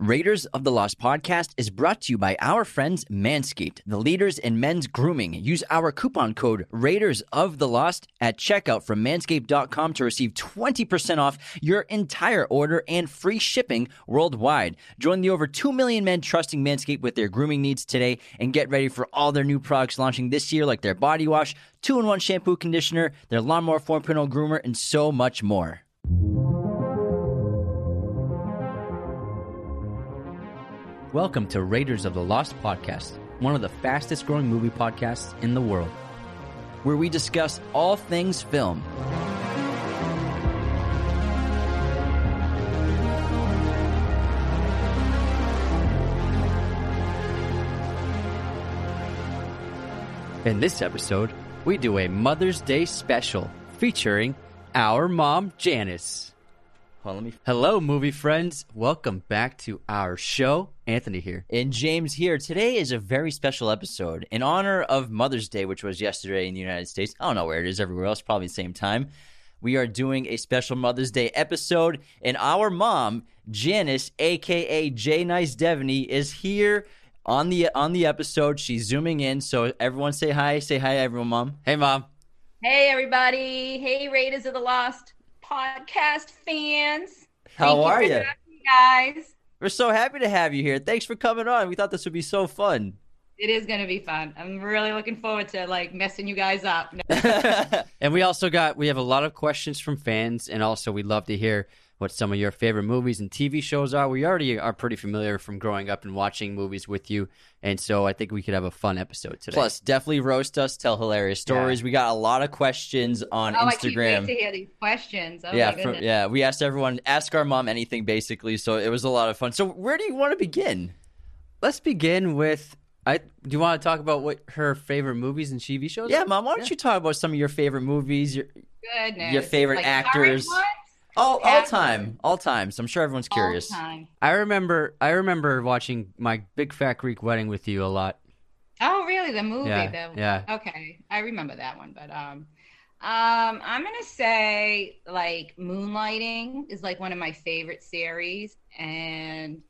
Raiders of the Lost podcast is brought to you by our friends Manscaped, the leaders in men's grooming. Use our coupon code Raiders of the Lost at checkout from manscaped.com to receive 20% off your entire order and free shipping worldwide. Join the over 2 million men trusting Manscaped with their grooming needs today and get ready for all their new products launching this year, like their body wash, 2 in 1 shampoo conditioner, their lawnmower 4.0 groomer, and so much more. Welcome to Raiders of the Lost podcast, one of the fastest growing movie podcasts in the world. where we discuss all things film. In this episode, we do a Mother's Day special featuring our mom, Janice. Hold on, let me Hello, movie friends. Welcome back to our show. Anthony here. and James here. Today is a very special episode in honor of Mother's Day, which was yesterday in the United States. I don't know where it is everywhere else, probably the same time. We are doing a special Mother's Day episode, and our mom, Janice, aka J Nice Devaney, is here on the on the episode. She's zooming in, so everyone say hi. Say hi, everyone, mom. Hey, mom. Hey everybody! Hey Raiders of the Lost podcast fans! How Thank are for you? having me, guys? We're so happy to have you here. Thanks for coming on. We thought this would be so fun. It is gonna be fun. I'm really looking forward to like messing you guys up. And we also got we have a lot of questions from fans, and also we'd love to hear what some of your favorite movies and TV shows are. We already are pretty familiar from growing up and watching movies with you, and so I think we could have a fun episode today. Plus, definitely roast us, tell hilarious stories. We got a lot of questions on oh, I can't Instagram. wait to hear these questions. Oh yeah, my from, yeah. We asked everyone, ask our mom anything, basically. So it was a lot of fun. So where do you want to begin? let's begin with. I do you want to talk about what her favorite movies and TV shows? Yeah, are? mom. Why don't you talk about some of your favorite movies? Your Goodness. Your favorite Like actors. Ones? all, all time, all time. So I'm sure everyone's curious. All time. I remember. I remember watching my Big Fat Greek Wedding with you a lot. Oh, really? The movie? Yeah, the, yeah. Okay, I remember that one, but um, um, I'm gonna say like Moonlighting is like one of my favorite series, and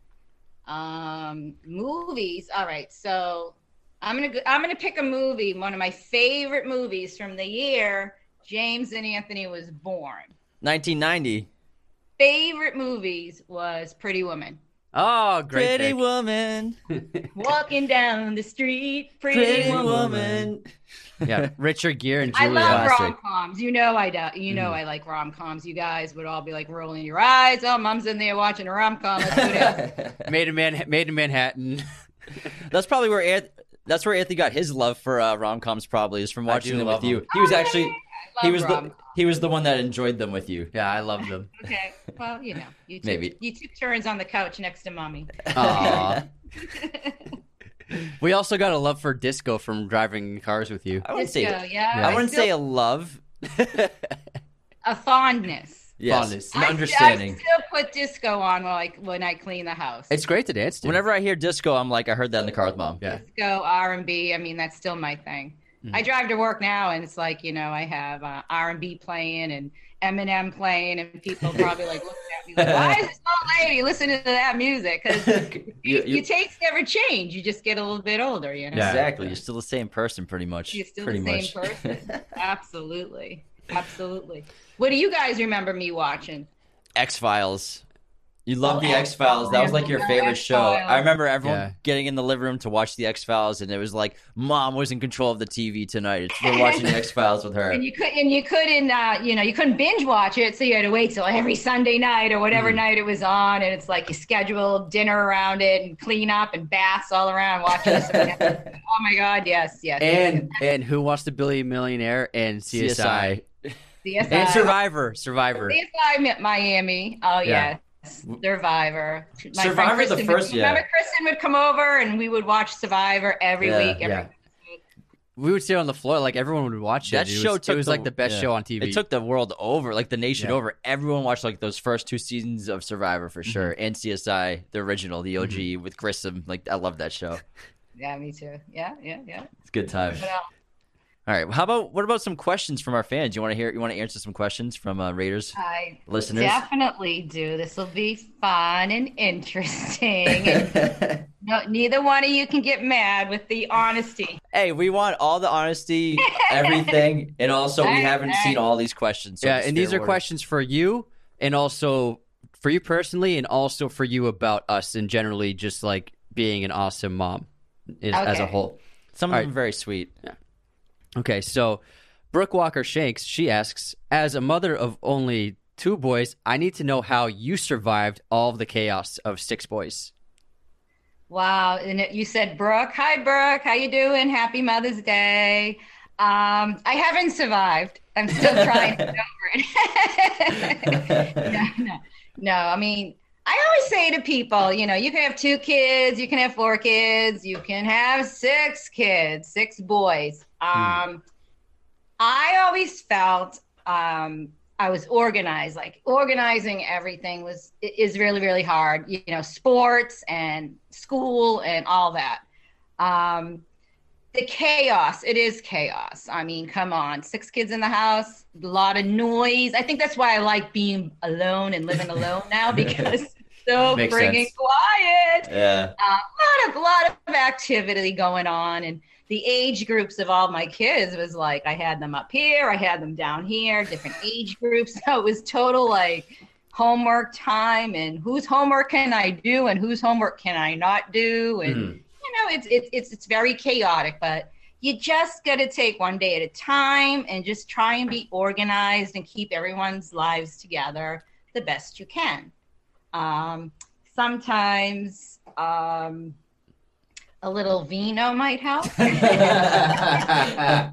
um, movies. All right, so I'm gonna go, I'm gonna pick a movie. One of my favorite movies from the year James and Anthony was born. 1990. Favorite movies was Pretty Woman. Oh, great! Pretty pick. woman, Walking down the street, pretty, pretty woman. woman. yeah, Richard Gere and I Julia. love Classic. rom coms. You know I do. You know Mhm. I like rom coms. You guys would all be like rolling your eyes. Oh, mom's in there watching a rom com. Let's do. Maid in Man, Maid in Manhattan. That's probably where Anth- that's where Anthony got his love for uh, rom coms. Probably is from watching them love with you. He was actually he was the rom- he was the one that enjoyed them with you. Yeah, I love them. Okay. Well, you know, you took, Maybe. you took turns on the couch next to mommy. Aw. we also got a love for disco from driving cars with you. I wouldn't Disco, say yeah. I wouldn't still- say a love, a fondness. yes, Fondness. an I- understanding. I still put disco on while I when I clean the house. It's great to dance to. Whenever I hear disco, I'm like, I heard that in the car with mom. yeah, disco R and B. I mean, that's still my thing. Mhm. I drive to work now, and it's like you know I have uh, R and B playing and Eminem playing, and people probably like looking at me like, "Why is this old lady listening to that music?" Because You- you- your tastes never change. You just get a little bit older, you know. Yeah. Exactly. You're still the same person, pretty much. You're still pretty the same much. person. Absolutely, absolutely. What do you guys remember me watching? X Files. You love Oh, the X Files. That was like your favorite show. I remember everyone Yeah. getting in the living room to watch the X Files, and it was like, "Mom was in control of the TV tonight. It's we're watching the X Files with her." And you could and you couldn't uh, you know you couldn't binge watch it, so you had to wait till every Sunday night or Mm-hmm. whatever night it was on, and it's like you schedule dinner around it and clean up and baths all around watching oh my God, yes, yes. and and Who Wants to Be a Millionaire and CSI, CSI. CSI, and Survivor, Survivor. CSI Mi- Miami. Oh yeah. Yeah. Survivor. My friend Survivor, the Kristen first- would, yeah. Remember, Kristen would come over and we would watch Survivor every Yeah, week. Every yeah. We would sit on the floor, like everyone would watch it. That it show was, took it was the- like the best yeah. show on TV. It took the world over, like the nation Yeah. over. Everyone watched like those first two seasons of Survivor for Mm-hmm. sure, and CSI, the original, the OG with Grissom. Like I love that show. Yeah, me too. Yeah, yeah, yeah. It's good time. What else? All right, how about what about some questions from our fans? You want to hear? You want to answer some questions from uh, Raiders I listeners? definitely do. This will be fun and interesting. and no, neither one of you can get mad with the honesty. hey, we want all the honesty, everything, and also we haven't seen all these questions. So yeah, and these fair are warning. questions for you, and also for you personally, and also for you about us, and generally just like being an awesome mom is, as a whole. Some of All them right. are very sweet. Okay, so Brooke Walker Shanks, she asks, as a mother of only two boys, I need to know how you survived all of the chaos of six boys. Wow. And it- you said, Brooke. Hi, Brooke. How you doing? Happy Mother's Day. Um, I haven't survived. I'm still trying to get over it. no, no, no. I mean, I always say to people, you know, you can have two kids, you can have four kids, you can have six kids, six boys. Um, I always felt um, I was organized. Like organizing everything was is really really hard. You know, sports and school and all that. Um, the chaos. It is chaos. I mean, come on, six kids in the house, a lot of noise. I think that's why I like being alone and living alone now because it's so Makes frigging sense. quiet Yeah. a lot of lot of activity going on and the age groups of all my kids was like I had them up here, I had them down here, different age groups. So it was total like homework time and whose homework can I do and whose homework can I not do and Mhm. you know it's it's it's it's very chaotic but you just got to take one day at a time and just try and be organized and keep everyone's lives together the best you can. Um, sometimes um, a little vino might help. I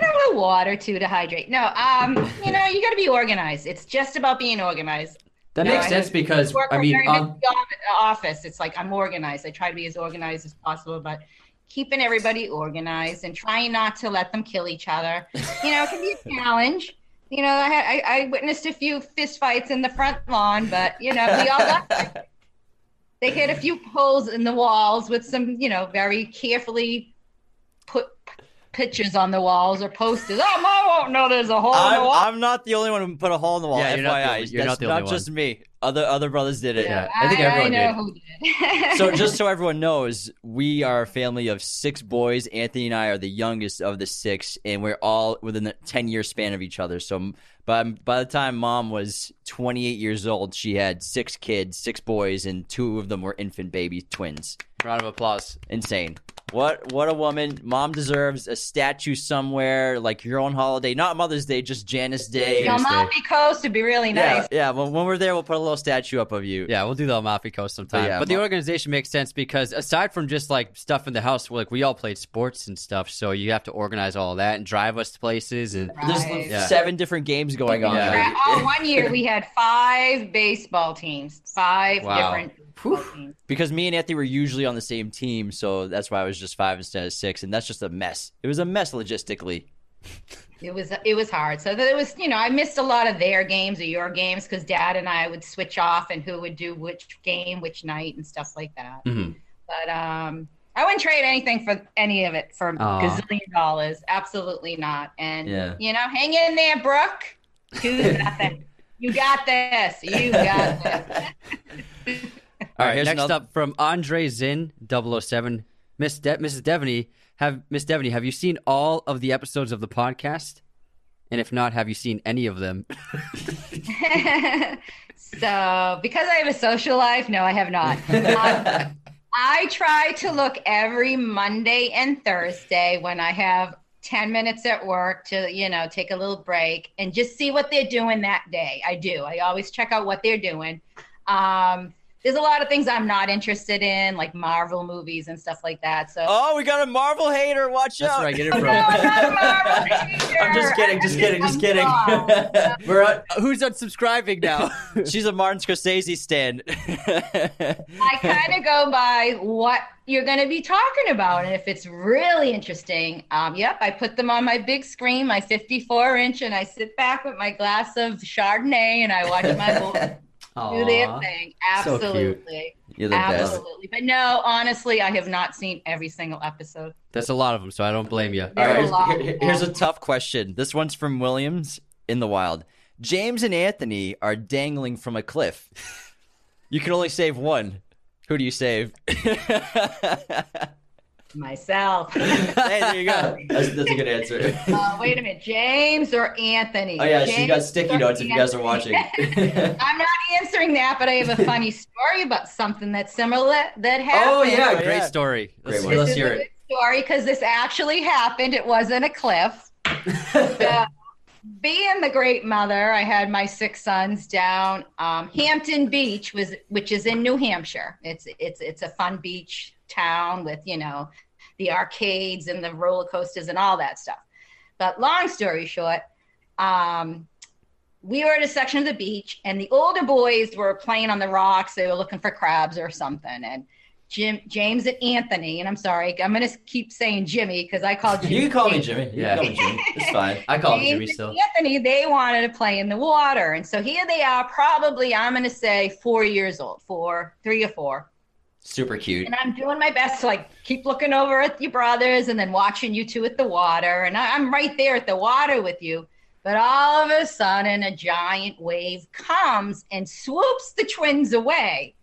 don't little water too to hydrate. No, um, you know, you got to be organized. It's just about being organized. That No, makes I sense because Work I mean, um, office. It's like I'm organized. I try to be as organized as possible, but keeping everybody organized and trying not to let them kill each other, you know, it can be a challenge. You know, I, had, I, I witnessed a few fist fights in the front lawn, but you know, we all got. They hit a few holes in the walls with some, you know, very carefully put pictures on the walls or posters. Oh, I won't know there's a hole in the I'm, wall. I'm not the only one who put a hole in the wall. Yeah, you're not the FYI, you're That's not the only just me. Other other brothers did it. Yeah, I think everyone I did. know who did. so just so everyone knows, we are a family of six boys. Anthony and I are the youngest of the six, and we're all within the ten year span of each other. So by by the time mom was twenty eight years old, she had six kids, six boys, and two of them were infant baby twins. round of applause. Insane. What what a woman. Mom deserves a statue somewhere, like your own holiday, not Mother's Day, just Janice Day. The Amalfi Coast would be really nice. yeah. yeah. When, when we're there, we'll put a little statue up of you. Yeah, we'll do the Amalfi Coast sometime. But yeah, but the organization makes sense because aside from just like stuff in the house, like we all played sports and stuff, so you have to organize all that and drive us to places and Right. There's Yeah. seven different games going on. Yeah. Like, Oh, one year we had five baseball teams, five Wow. different because me and Anthony were usually on the same team, so that's why I was just five instead of six, and that's just a mess. It was a mess logistically. It was it was hard. So there was, you know, I missed a lot of their games or your games because Dad and I would switch off and who would do which game, which night, and stuff like that. Mhm. But um, I wouldn't trade anything for any of it for a Aw. gazillion dollars. Absolutely not. And Yeah. you know, hang in there, Brooke. This. You got this. You got this. All right, here's next another- up from Andre Zinn 007. Miss De- Mrs. Devaney, have Miss Devaney, have you seen all of the episodes of the podcast? And if not, have you seen any of them? so, because I have a social life, no, I have not. Um, I try to look every Monday and Thursday when I have 10 minutes at work to, you know, take a little break and just see what they're doing that day. I do. I always check out what they're doing. Um, there's a lot of things I'm not interested in, like Marvel movies and stuff like that. So Oh, we got a Marvel hater. Watch That's out. That's where I get it No, from. I'm not a Marvel hater. I'm just kidding, just kidding, just kidding. We're on, who's unsubscribing now? She's a Martin Scorsese stand. I kind of go by what you're going to be talking about. And if it's really interesting, um, yep, I put them on my big screen, my 54 inch, and I sit back with my glass of Chardonnay and I watch my boys do their Aw. thing. So cute. Absolutely. You're the best. Absolutely. But no, honestly, I have not seen every single episode. That's a lot of them, so I don't blame you. All There's right, a lot. here- here- here's a tough question. This one's from Williams in the wild. James and Anthony are dangling from a cliff. You can only save one. Who do you save? hey, Myself. there you go. That's, that's a good answer. uh, wait a minute. James or Anthony? Oh yeah, she got sticky or notes if you guys are watching. I'm not answering that, but I have a funny story about something that's similar that happened. Oh, yeah, Great yeah. story. Great Let's, one. let's hear a it. good story because this actually happened. It wasn't a cliff. Uh, being the great mother, I had my six sons down um, Hampton Beach, was which is in New Hampshire. It's it's it's a fun beach town with you know the arcades and the roller coasters and all that stuff. But long story short, um, we were at a section of the beach, and the older boys were playing on the rocks. They were looking for crabs or something, and Jim, James, and Anthony, and I'm sorry, I'm gonna keep saying Jimmy because I called Jimmy. you can call me Jimmy. Yeah. call me Jimmy. It's fine. I call him Jimmy still. Anthony, they wanted to play in the water, and so here they are, probably I'm gonna say four years old, four, three or four, Super cute. and I'm doing my best to like keep looking over at your brothers and then watching you two at the water, and I, I'm right there at the water with you. But all of a sudden, a giant wave comes and swoops the twins away.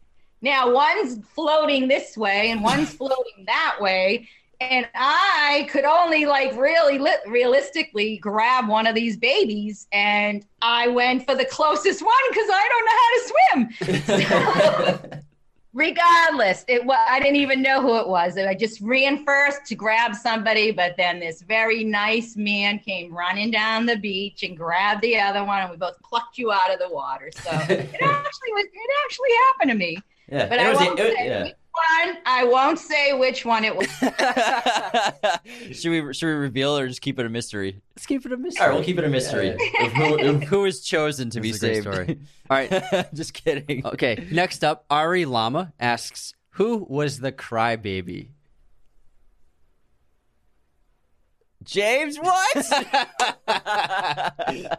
Now, one's floating this way and one's floating that way. And I could only, like, really li- realistically grab one of these babies. And I went for the closest one because I don't know how to swim. Regardless, it was, I didn't even know who it was. I just ran first to grab somebody, but then this very nice man came running down the beach and grabbed the other one, and we both plucked you out of the water. So it actually was. It actually happened to me. yeah, But it I was, won't it- say yeah. Which one. I won't say which one it was. should we should we reveal or just keep it a mystery? Let's keep it a mystery. All right, we'll keep it a mystery of who, of who is chosen to be This is a great saved. story. All right. just kidding. Okay, next up, Ari Lama asks, "Who was the crybaby?" James, what?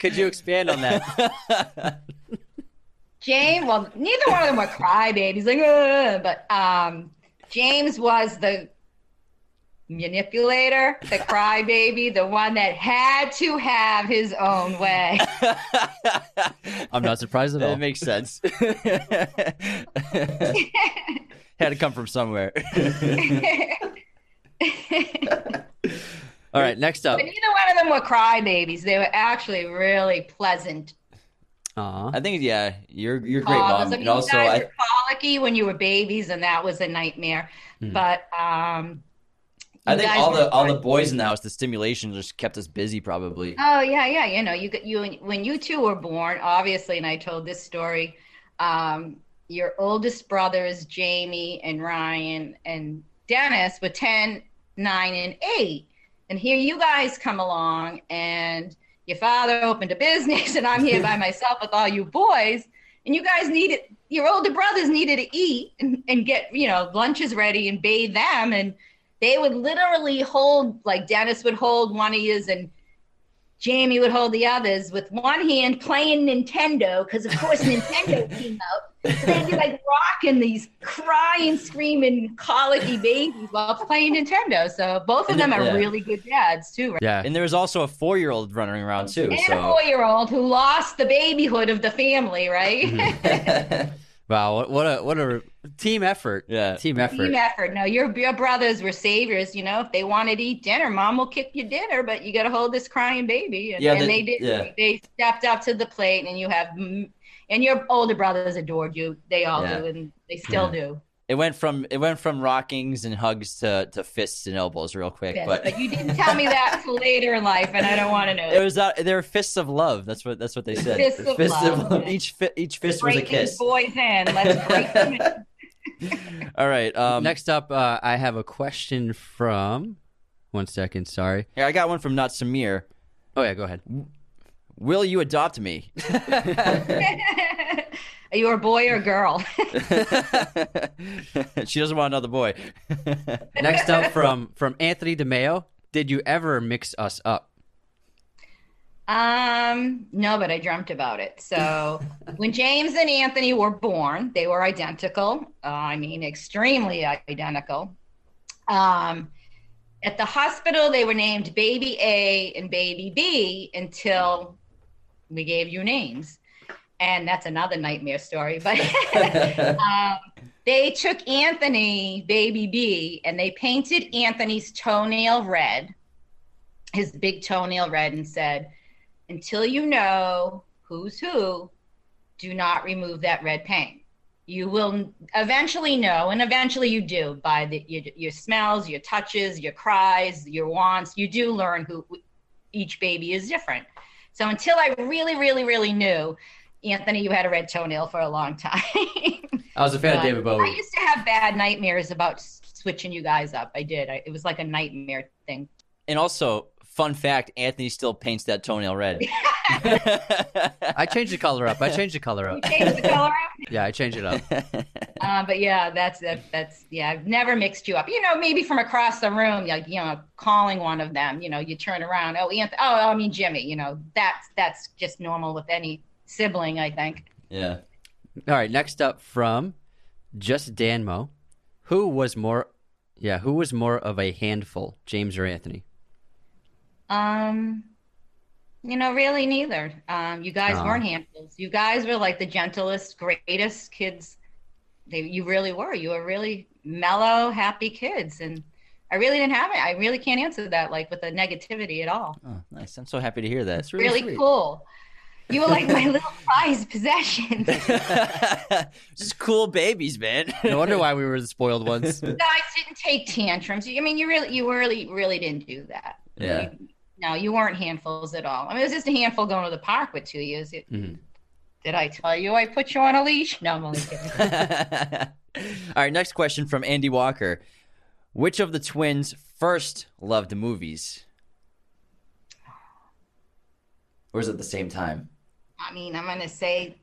Could you expand on that? James, well, neither one of them were crybabies, like, "Ugh," but um, James was the manipulator, the crybaby, the one that had to have his own way. I'm not surprised at all. That makes sense. Had to come from somewhere. All right, next up. But neither one of them were crybabies. They were actually really pleasant. Aw. I think yeah, you're you're great fathers. mom, I mean, and also you guys I, were colicky when you were babies, and that was a nightmare. But um, I think all were the all the boys in the house, the stimulation just kept us busy. Probably. Oh yeah, yeah. You know, you got you when you two were born, obviously, and I told this story. Um, your oldest brothers, Jamie and Ryan and Dennis, were 10, 9, and 8. And here you guys come along, and your father opened a business, and I'm here by myself with all you boys. And you guys needed, your older brothers needed to eat and, and get, you know, lunches ready and bathe them. And they would literally hold, like Dennis would hold one of his, and Jamie would hold the others with one hand playing Nintendo because of course Nintendo came out. So they'd be like rocking these crying, screaming, colicky babies while playing Nintendo. So both of them are Yeah. really good dads too, right? Yeah. And there was also a four year old running around too. And a four-year-old who lost the babyhood of the family, right? Mm-hmm. Wow. What, what a what a team effort. Yeah. Team effort. Team effort. No, your your brothers were saviors. You know, if they wanted to eat dinner, mom will kick you dinner, but you got to hold this crying baby. And, Yeah, and the- they did. yeah. They stepped up to the plate, and you have, and your older brothers adored you. They all Yeah. do, and they still do. It went from it went from rockings and hugs to, to fists and elbows real quick. Yes, but but you didn't tell me that later in life, and I don't want to know. it was uh, they were fists of love. That's what that's what they said. Fists of love. Each fi- each fist was a break these kiss. boys in. Let's break them in. All right. Um, Next up, uh, I have a question from. One second, sorry. here, I got one from Not Samir. Oh yeah, go ahead. Will you adopt me? Are you a boy or a girl? she doesn't want another boy. Next up from from Anthony DeMeo. Did you ever mix us up? Um, no, but I dreamt about it. So when James and Anthony were born, they were identical. Uh, I mean, extremely identical. Um, at the hospital, they were named Baby A and Baby B until we gave you names. And that's another nightmare story. But um, they took Anthony, Baby B, and they painted Anthony's toenail red, his big toenail red, and said, until you know who's who, do not remove that red paint. You will eventually know, and eventually you do by the, your, your smells, your touches, your cries, your wants. You do learn who each baby is different. So until I really, really, really knew, Anthony, you had a red toenail for a long time. I was a fan of But David I Bowie. used to have bad nightmares about switching you guys up. I did. I, it was like a nightmare thing. and also, fun fact: Anthony still paints that toenail red. I changed the color up. I changed the color up. Change the color up. Yeah, I changed it up. Uh, but yeah, that's that, that's yeah. I've never mixed you up. You know, maybe from across the room, like you know, calling one of them. You know, you turn around. Oh, Anth- oh, I mean Jimmy. You know, that's that's just normal with any sibling. I think. yeah. All right, next up from just Danmo. Who was more yeah, who was more of a handful, James or Anthony? Um, you know, really neither. Um, you guys Aw. weren't handfuls. You guys were like the gentlest, greatest kids. They, you really were. You were really mellow, happy kids, and I really didn't have it. I really can't answer that like with the negativity at all. Oh, nice. I'm so happy to hear that. That's Really, sweet. cool. You were like my little prized possession. Just cool babies, man. No wonder why we were the spoiled ones. You guys didn't take tantrums. I mean, you really, you really, really didn't do that. Yeah. You- no, you weren't handfuls at all. I mean, it was just a handful going to the park with two years. Mhm. Did I tell you I put you on a leash? No, I'm only kidding. All right, next question from Andy Walker. Which of the twins first loved movies? Or is it the same time? I mean, I'm gonna say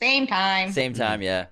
same time. Same time, yeah.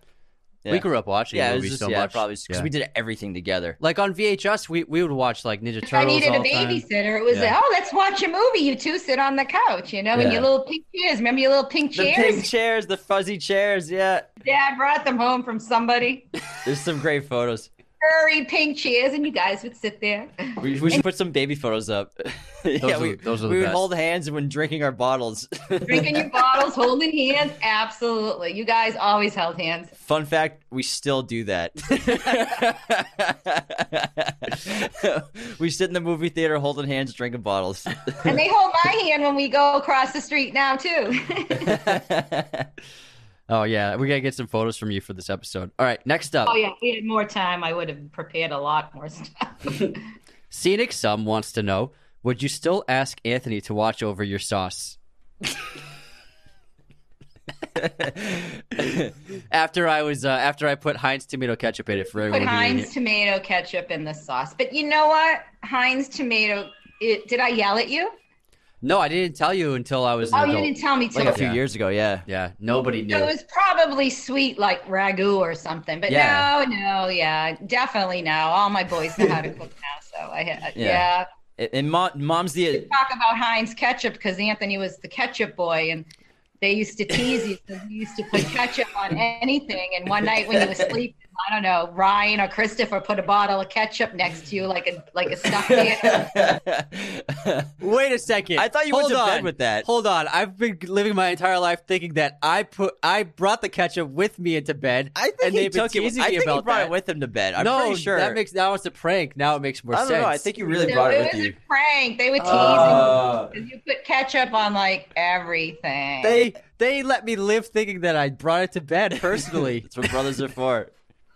We grew up watching yeah, it was movies just, so yeah, much. probably because Yeah. we did everything together. Like on VHS, we, we would watch like Ninja Turtles. I needed a all time. babysitter, it was Yeah. oh, let's watch a movie. You two sit on the couch, you know, and Yeah. your little pink chairs. Remember your little pink chairs? The pink chairs, the fuzzy chairs, yeah. Dad brought them home from somebody. There's some great photos. Furry pink chairs, and you guys would sit there. We, we should put some baby photos up. yeah, are- we, those are the we would best. hold hands when drinking our bottles. Drinking your bottles, holding hands. Absolutely. You guys always held hands. Fun fact: we still do that. we sit in the movie theater holding hands, drinking bottles. And they hold my hand when we go across the street now, too. Oh yeah, we gotta get some photos from you for this episode. All right, next up, oh, yeah. If we had more time, I would have prepared a lot more stuff. Scenic Sum wants to know: Would you still ask Anthony to watch over your sauce? after I was uh, after I put Heinz tomato ketchup in it for Put everyone. who Heinz tomato ketchup in the sauce. But you know what? Heinz tomato. It, did I yell at you? No, I didn't tell you until I was. An Oh, you didn't tell me till like a few Yeah. years ago, yeah. Yeah, nobody knew. So it was probably sweet like ragu or something. But Yeah. no, no, yeah, definitely no. All my boys know how to cook now, so I Yeah. had yeah. And- And mom, mom's the Talk about Heinz ketchup because Anthony was the ketchup boy, and they used to tease you because you used to put ketchup on anything. And one night when you were sleeping, I don't know, Ryan or Christopher put a bottle of ketchup next to you like a like a stuffed animal. Wait a second. I thought you Hold went to bed with that. Hold on. I've been living my entire life thinking that I put I brought the ketchup with me into bed. I think and he they've took it. teasing I me think about he brought that. it with him to bed. I'm no, pretty sure. that makes now it's a prank. Now it makes more I don't sense. know. I think you really So brought it it with was you. a prank. They were oh. teasing Oh. you 'cause you put ketchup on like everything. they they let me live thinking that I brought it to bed personally. That's what brothers are for.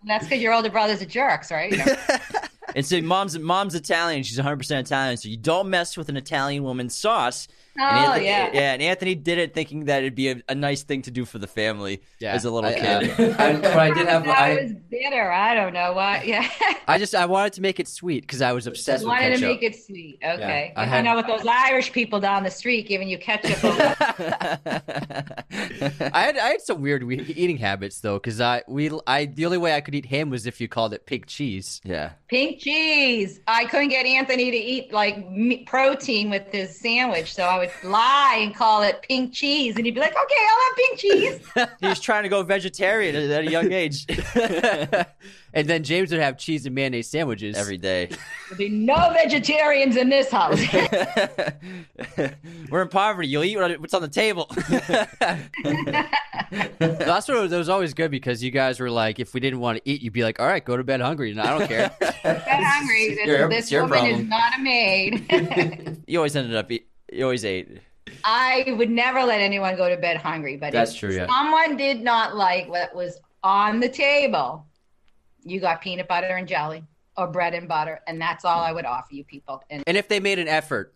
That's because your older brothers a jerk, right? You know? And so mom's mom's Italian. She's 100 percent Italian. So you don't mess with an Italian woman's sauce. Oh, and Anthony, yeah. yeah. And Anthony did it thinking that it'd be a, a nice thing to do for the family Yeah, as a little I- kid. I, but I did have. I I, was bitter. I don't know why. Yeah. I just I wanted to make it sweet because I was obsessed with wanted ketchup. to make it sweet. Okay. I I, had- know with those Irish people down the street giving you ketchup. I had I had some weird eating habits though because I we I the only way I could eat ham was if you called it pig cheese. yeah. Pink cheese. I couldn't get Anthony to eat like me- protein with his sandwich, so I would lie and call it pink cheese, and he'd be like, "Okay, I'll have pink cheese." He was trying to go vegetarian at, at a young age. and then James would have cheese and mayonnaise sandwiches Every day. There'll be no vegetarians in this house. We're in poverty. You'll eat what's on the table. That's what it was, it was always good because you guys were like, if we didn't want to eat, you'd be like, all right, go to bed hungry, and I don't care. Get hungry. This, your- this your woman problem. is not a maid. you always ended up. Eat, you always ate. I would never let anyone go to bed hungry, but That's if true, yeah. someone did not like what was on the table, you got peanut butter and jelly or bread and butter, and that's all I would offer you people. And and if they made an effort,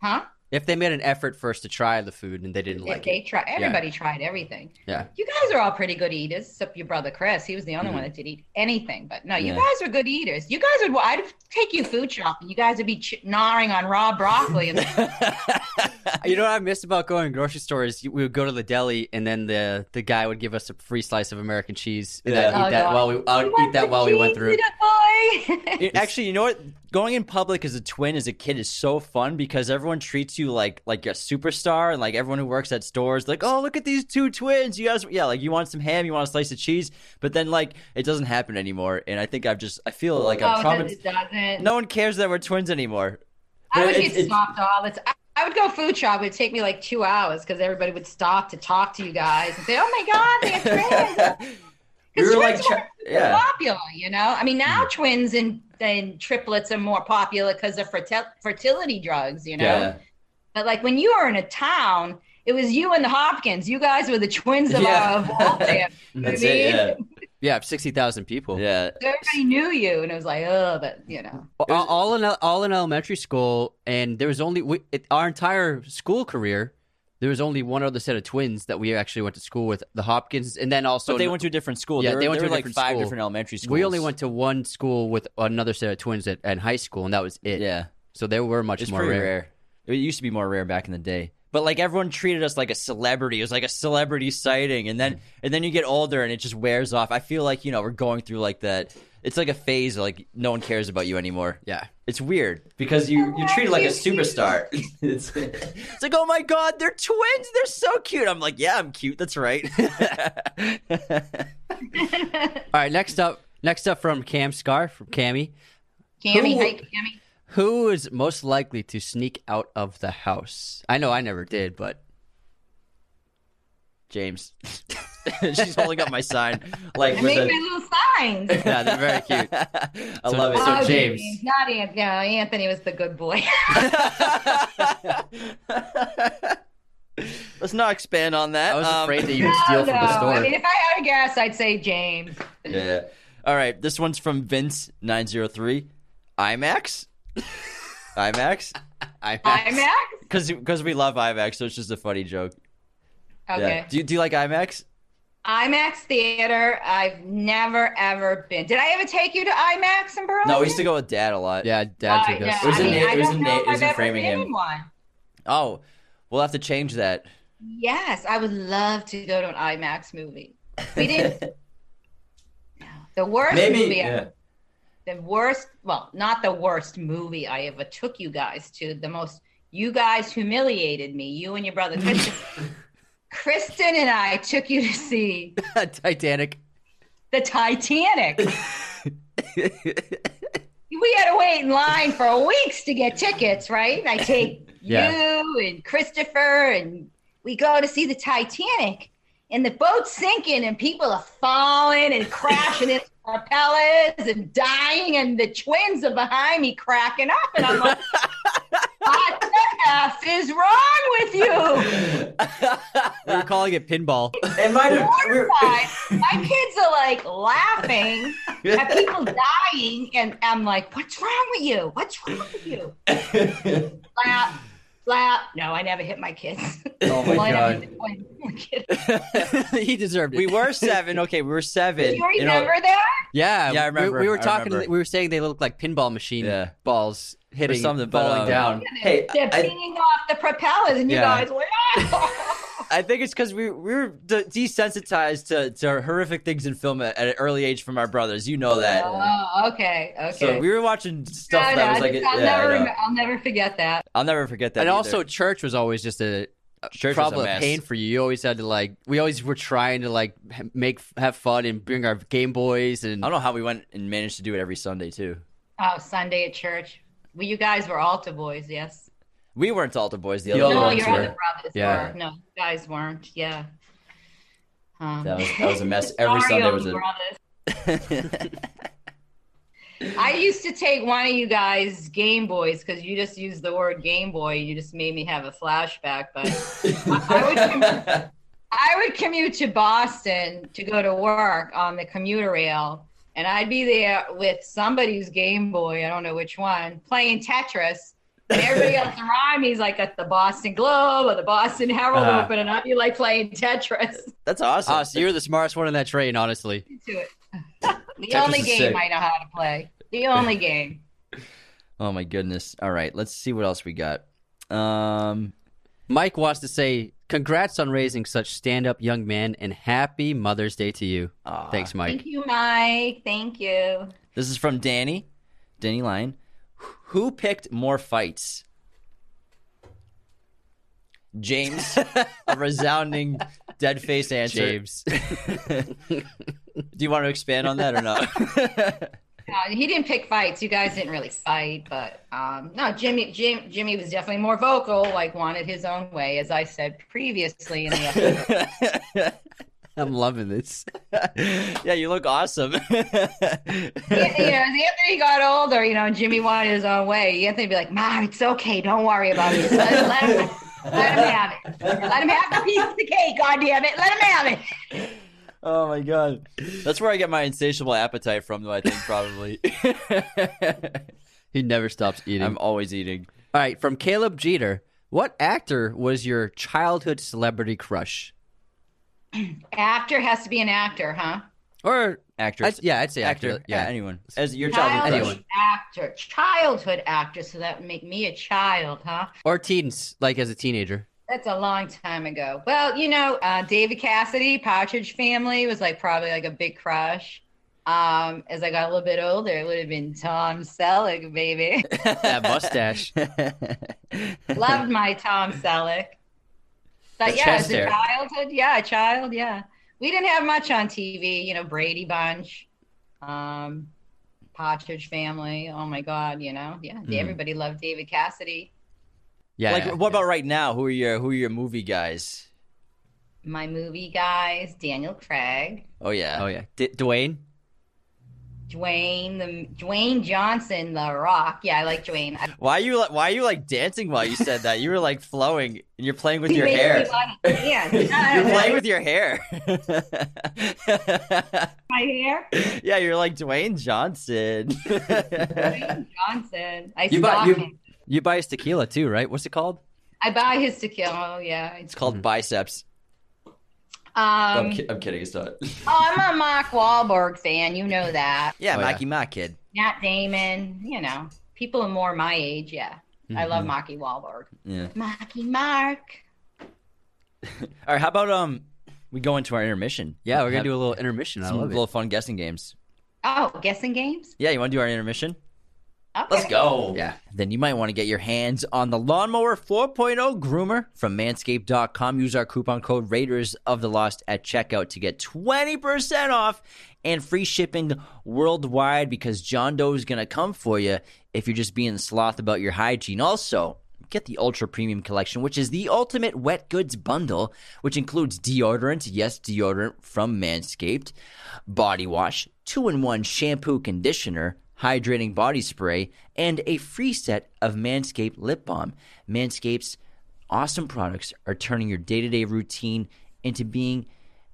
huh? If they made an effort first to try the food and they didn't like they it, try, everybody tried everything. yeah. You guys are all pretty good eaters, except your brother Chris. He was the only mm-hmm. one that did eat anything. But no, you. Yeah. guys are good eaters. You guys would. I'd take you food shopping. You guys would be ch- gnawing on raw broccoli and You know what I missed about going to grocery stores? We would go to the deli, and then the the guy would give us a free slice of American cheese, and I'd Yeah. eat Oh, that God. while we I'd eat that while we went through. It- Actually, you know what? Going in public as a twin, as a kid, is so fun because everyone treats you like like a superstar, and like everyone who works at stores, like, oh, look at these two twins. You guys, yeah, like you want some ham, you want a slice of cheese, but then like it doesn't happen anymore. And I think I've just, I feel like I'm oh, probably it doesn't. no one cares that we're twins anymore. I would get stopped all the time. I would go food shop. It would take me like two hours because everybody would stop to talk to you guys and say, "Oh my God, they're twins." we Because were like, twins weren't yeah, popular, you know. I mean, now twins and, and triplets are more popular because of fertil- fertility drugs, you know. yeah. But like when you were in a town, it was you and the Hopkins. You guys were the twins of Yeah. Uh, of Waltham. That's what I it. Yeah, Yeah, sixty thousand people. yeah. Everybody knew you, and it was like, oh, but you know. all, all in all in elementary school, and there was only we, it, our entire school career. There was only one other set of twins that we actually went to school with, the Hopkins, and then also But they went to a different school. Yeah, they, were, they went to like different five school. different elementary schools. We only went to one school with another set of twins at, at high school, and that was it. Yeah. So they were much It's more rare. rare. It used to be more rare back in the day. But like everyone treated us like a celebrity. It was like a celebrity sighting, and then and then you get older and it just wears off. I feel like you know we're going through like that. It's like a phase. Like no one cares about you anymore. Yeah. It's weird because you you're treated like a superstar. it's, it's like oh my god, they're twins. They're so cute. I'm like yeah, I'm cute. That's right. All right. Next up, next up from Cam Scar from Cammy. Cammy, Who- hi, Cammy. Who is most likely to sneak out of the house? I know I never did, but James, she's holding up my sign like with make a. my little signs. yeah, they're very cute. I love it. So Oh, James. not Anthony. No, Anthony was the good boy. Let's not expand on that. I was Um, afraid that you would steal no, from the no. store. I mean, if I had to guess, I'd say James. Yeah. All right. This one's from Vince nine zero three, IMAX. IMAX. I IMAX. Because because we love IMAX, so it's just a funny joke. Okay. Yeah. Do you do you like IMAX? IMAX theater. I've never ever been. Did I ever take you to IMAX in Burlington? No, we used to go with Dad a lot. Yeah, Dad took Uh, us. no, It was I in mean, it was don't in know Na- if it was in ever Framingham. been in one. Oh, we'll have to change that. Yes, I would love to go to an IMAX movie. We didn't. No. the worst movie. I- the worst. Well, not the worst movie I ever took you guys to. The most. You guys humiliated me. You and your brother Kristen. Kristen and I took you to see Titanic. the Titanic. we had to wait in line for weeks to get tickets, right? I take Yeah. you and Christopher, and we go to see the Titanic, and the boat's sinking, and people are falling and crashing into propellers and dying, and the twins are behind me cracking up, and I'm like, what the F is wrong with you? We were calling it pinball. It might My kids are like laughing at people dying, and I'm like, "What's wrong with you? What's wrong with you?" Slap, slap. No, I never hit my kids. Oh my Well, God. hit my- my kids. he deserved it. we were seven. Okay, we were seven. Do you You know- remember that? yeah, Yeah, I we- remember, We, were talking. We were saying they look like pinball machine Yeah. balls or hitting, something, but, falling um, down. Hey, They're I- pinging off the propellers, and you Yeah. guys were. I think it's because we we were de- desensitized to, to horrific things in film at, at an early age from our brothers. You know that. Oh, okay, okay. So we were watching stuff No, that no, was like. I'll, yeah, never, I'll never forget that. I'll never forget that. and either. also, church was always just a, a Church was a problem of pain for you. You always had to like. We always were trying to like make have fun and bring our Game Boys and I don't know how we went and managed to do it every Sunday too. Oh, Sunday at church. Well, you guys were altar boys, yes. We weren't altar boys. The, The other no, ones your were. other brothers Yeah. were. No, you guys weren't. Yeah. Um, That was that was a mess. Every Sunday was a. I used to take one of you guys Game Boys because you just used the word Game Boy. You just made me have a flashback. But I would commute, I would commute to Boston to go to work on the commuter rail, and I'd be there with somebody's Game Boy. I don't know which one, playing Tetris. And everybody else around me is like at the Boston Globe or the Boston Herald open, and I'd be like playing Tetris That's awesome. Oh, so you're the smartest one in that train, honestly. to it. the Tetris only game sick. I know how to play. The only game. oh my goodness. All right, let's see what else we got. Um, Mike wants to say, "Congrats on raising such stand-up young man, and happy Mother's Day to you." aw. Thanks, Mike. Thank you, Mike. Thank you. This is from Danny. Danny Line. Who picked more fights? James, a resounding dead face answer. James. Do you want to expand on that or not? Uh, he didn't pick fights. You guys didn't really fight, but um, no, Jimmy. Jim, Jimmy was definitely more vocal. Like wanted his own way, as I said previously in the episode. I'm loving this. yeah, you look awesome. you know, as Anthony got older, you know, Jimmy wanted his own way. Anthony would be like, "Mom, it's okay. Don't worry about it. Let, let him, let him have it. Let him have the piece of the cake. God damn it. Let him have it." oh my god, that's where I get my insatiable appetite from, though. I think probably. He never stops eating. I'm always eating. All right, from Caleb Jeter. What actor was your childhood celebrity crush? Actor has to be an actor, huh? Or Actress. I'd- yeah, I'd say actor. actor. Yeah, Yeah. anyone. As your childhood Childhood. Anyone. actor, childhood actor. So that would make me a child, huh? or teens, like as a teenager. That's a long time ago. Well, you know, uh, David Cassidy, Partridge Family was like probably like a big crush. Um, as I got a little bit older, it would have been Tom Selleck, baby. That mustache. Loved my Tom Selleck. But The yeah, as a childhood, yeah, a child, yeah. We didn't have much on TV, you know, Brady Bunch, um, Partridge Family. Oh my God, you know, yeah, Mm-hmm. everybody loved David Cassidy. Yeah. like, yeah, what yeah. about right now? Who are your Who are your movie guys? My movie guys, Daniel Craig. Oh yeah. Oh yeah, D- Dwayne. Dwayne, the Dwayne Johnson, The Rock. Yeah, I like Dwayne. I- Why are you like Why are you like dancing while you said that? You were like flowing, and you're playing with He your hair. me wanna. You're playing with your hair. my hair. yeah, you're like Dwayne Johnson. Dwayne Johnson. I You buy you, him. you buy his tequila too, right? What's it called? I buy his tequila. Oh yeah. it's called hmm. biceps. Um. I'm, ki- I'm kidding. It's not. Oh, I'm a Mark Wahlberg fan. You know that. Yeah, Oh, yeah. Mikey, my kid. Matt Damon. You know, people are more my age. Yeah, I love Marky Wahlberg. Yeah. Marky Mark. All right. How about um, we go into our intermission? Yeah, we're gonna do a little intermission. I some love little it. fun guessing games. Oh, guessing games. Yeah, you want to do our intermission? Okay. Let's go. Yeah. Then you might want to get your hands on the Lawnmower 4.0 groomer from manscaped.com. Use our coupon code Raiders of the Lost at checkout to get 20% off and free shipping worldwide because John Doe is going to come for you if you're just being sloth about your hygiene. Also, get the Ultra Premium Collection, which is the ultimate wet goods bundle, which includes deodorant, yes, deodorant from Manscaped, body wash, two in one shampoo conditioner, hydrating body spray, and a free set of Manscaped lip balm. Manscaped's awesome products are turning your day to day routine into being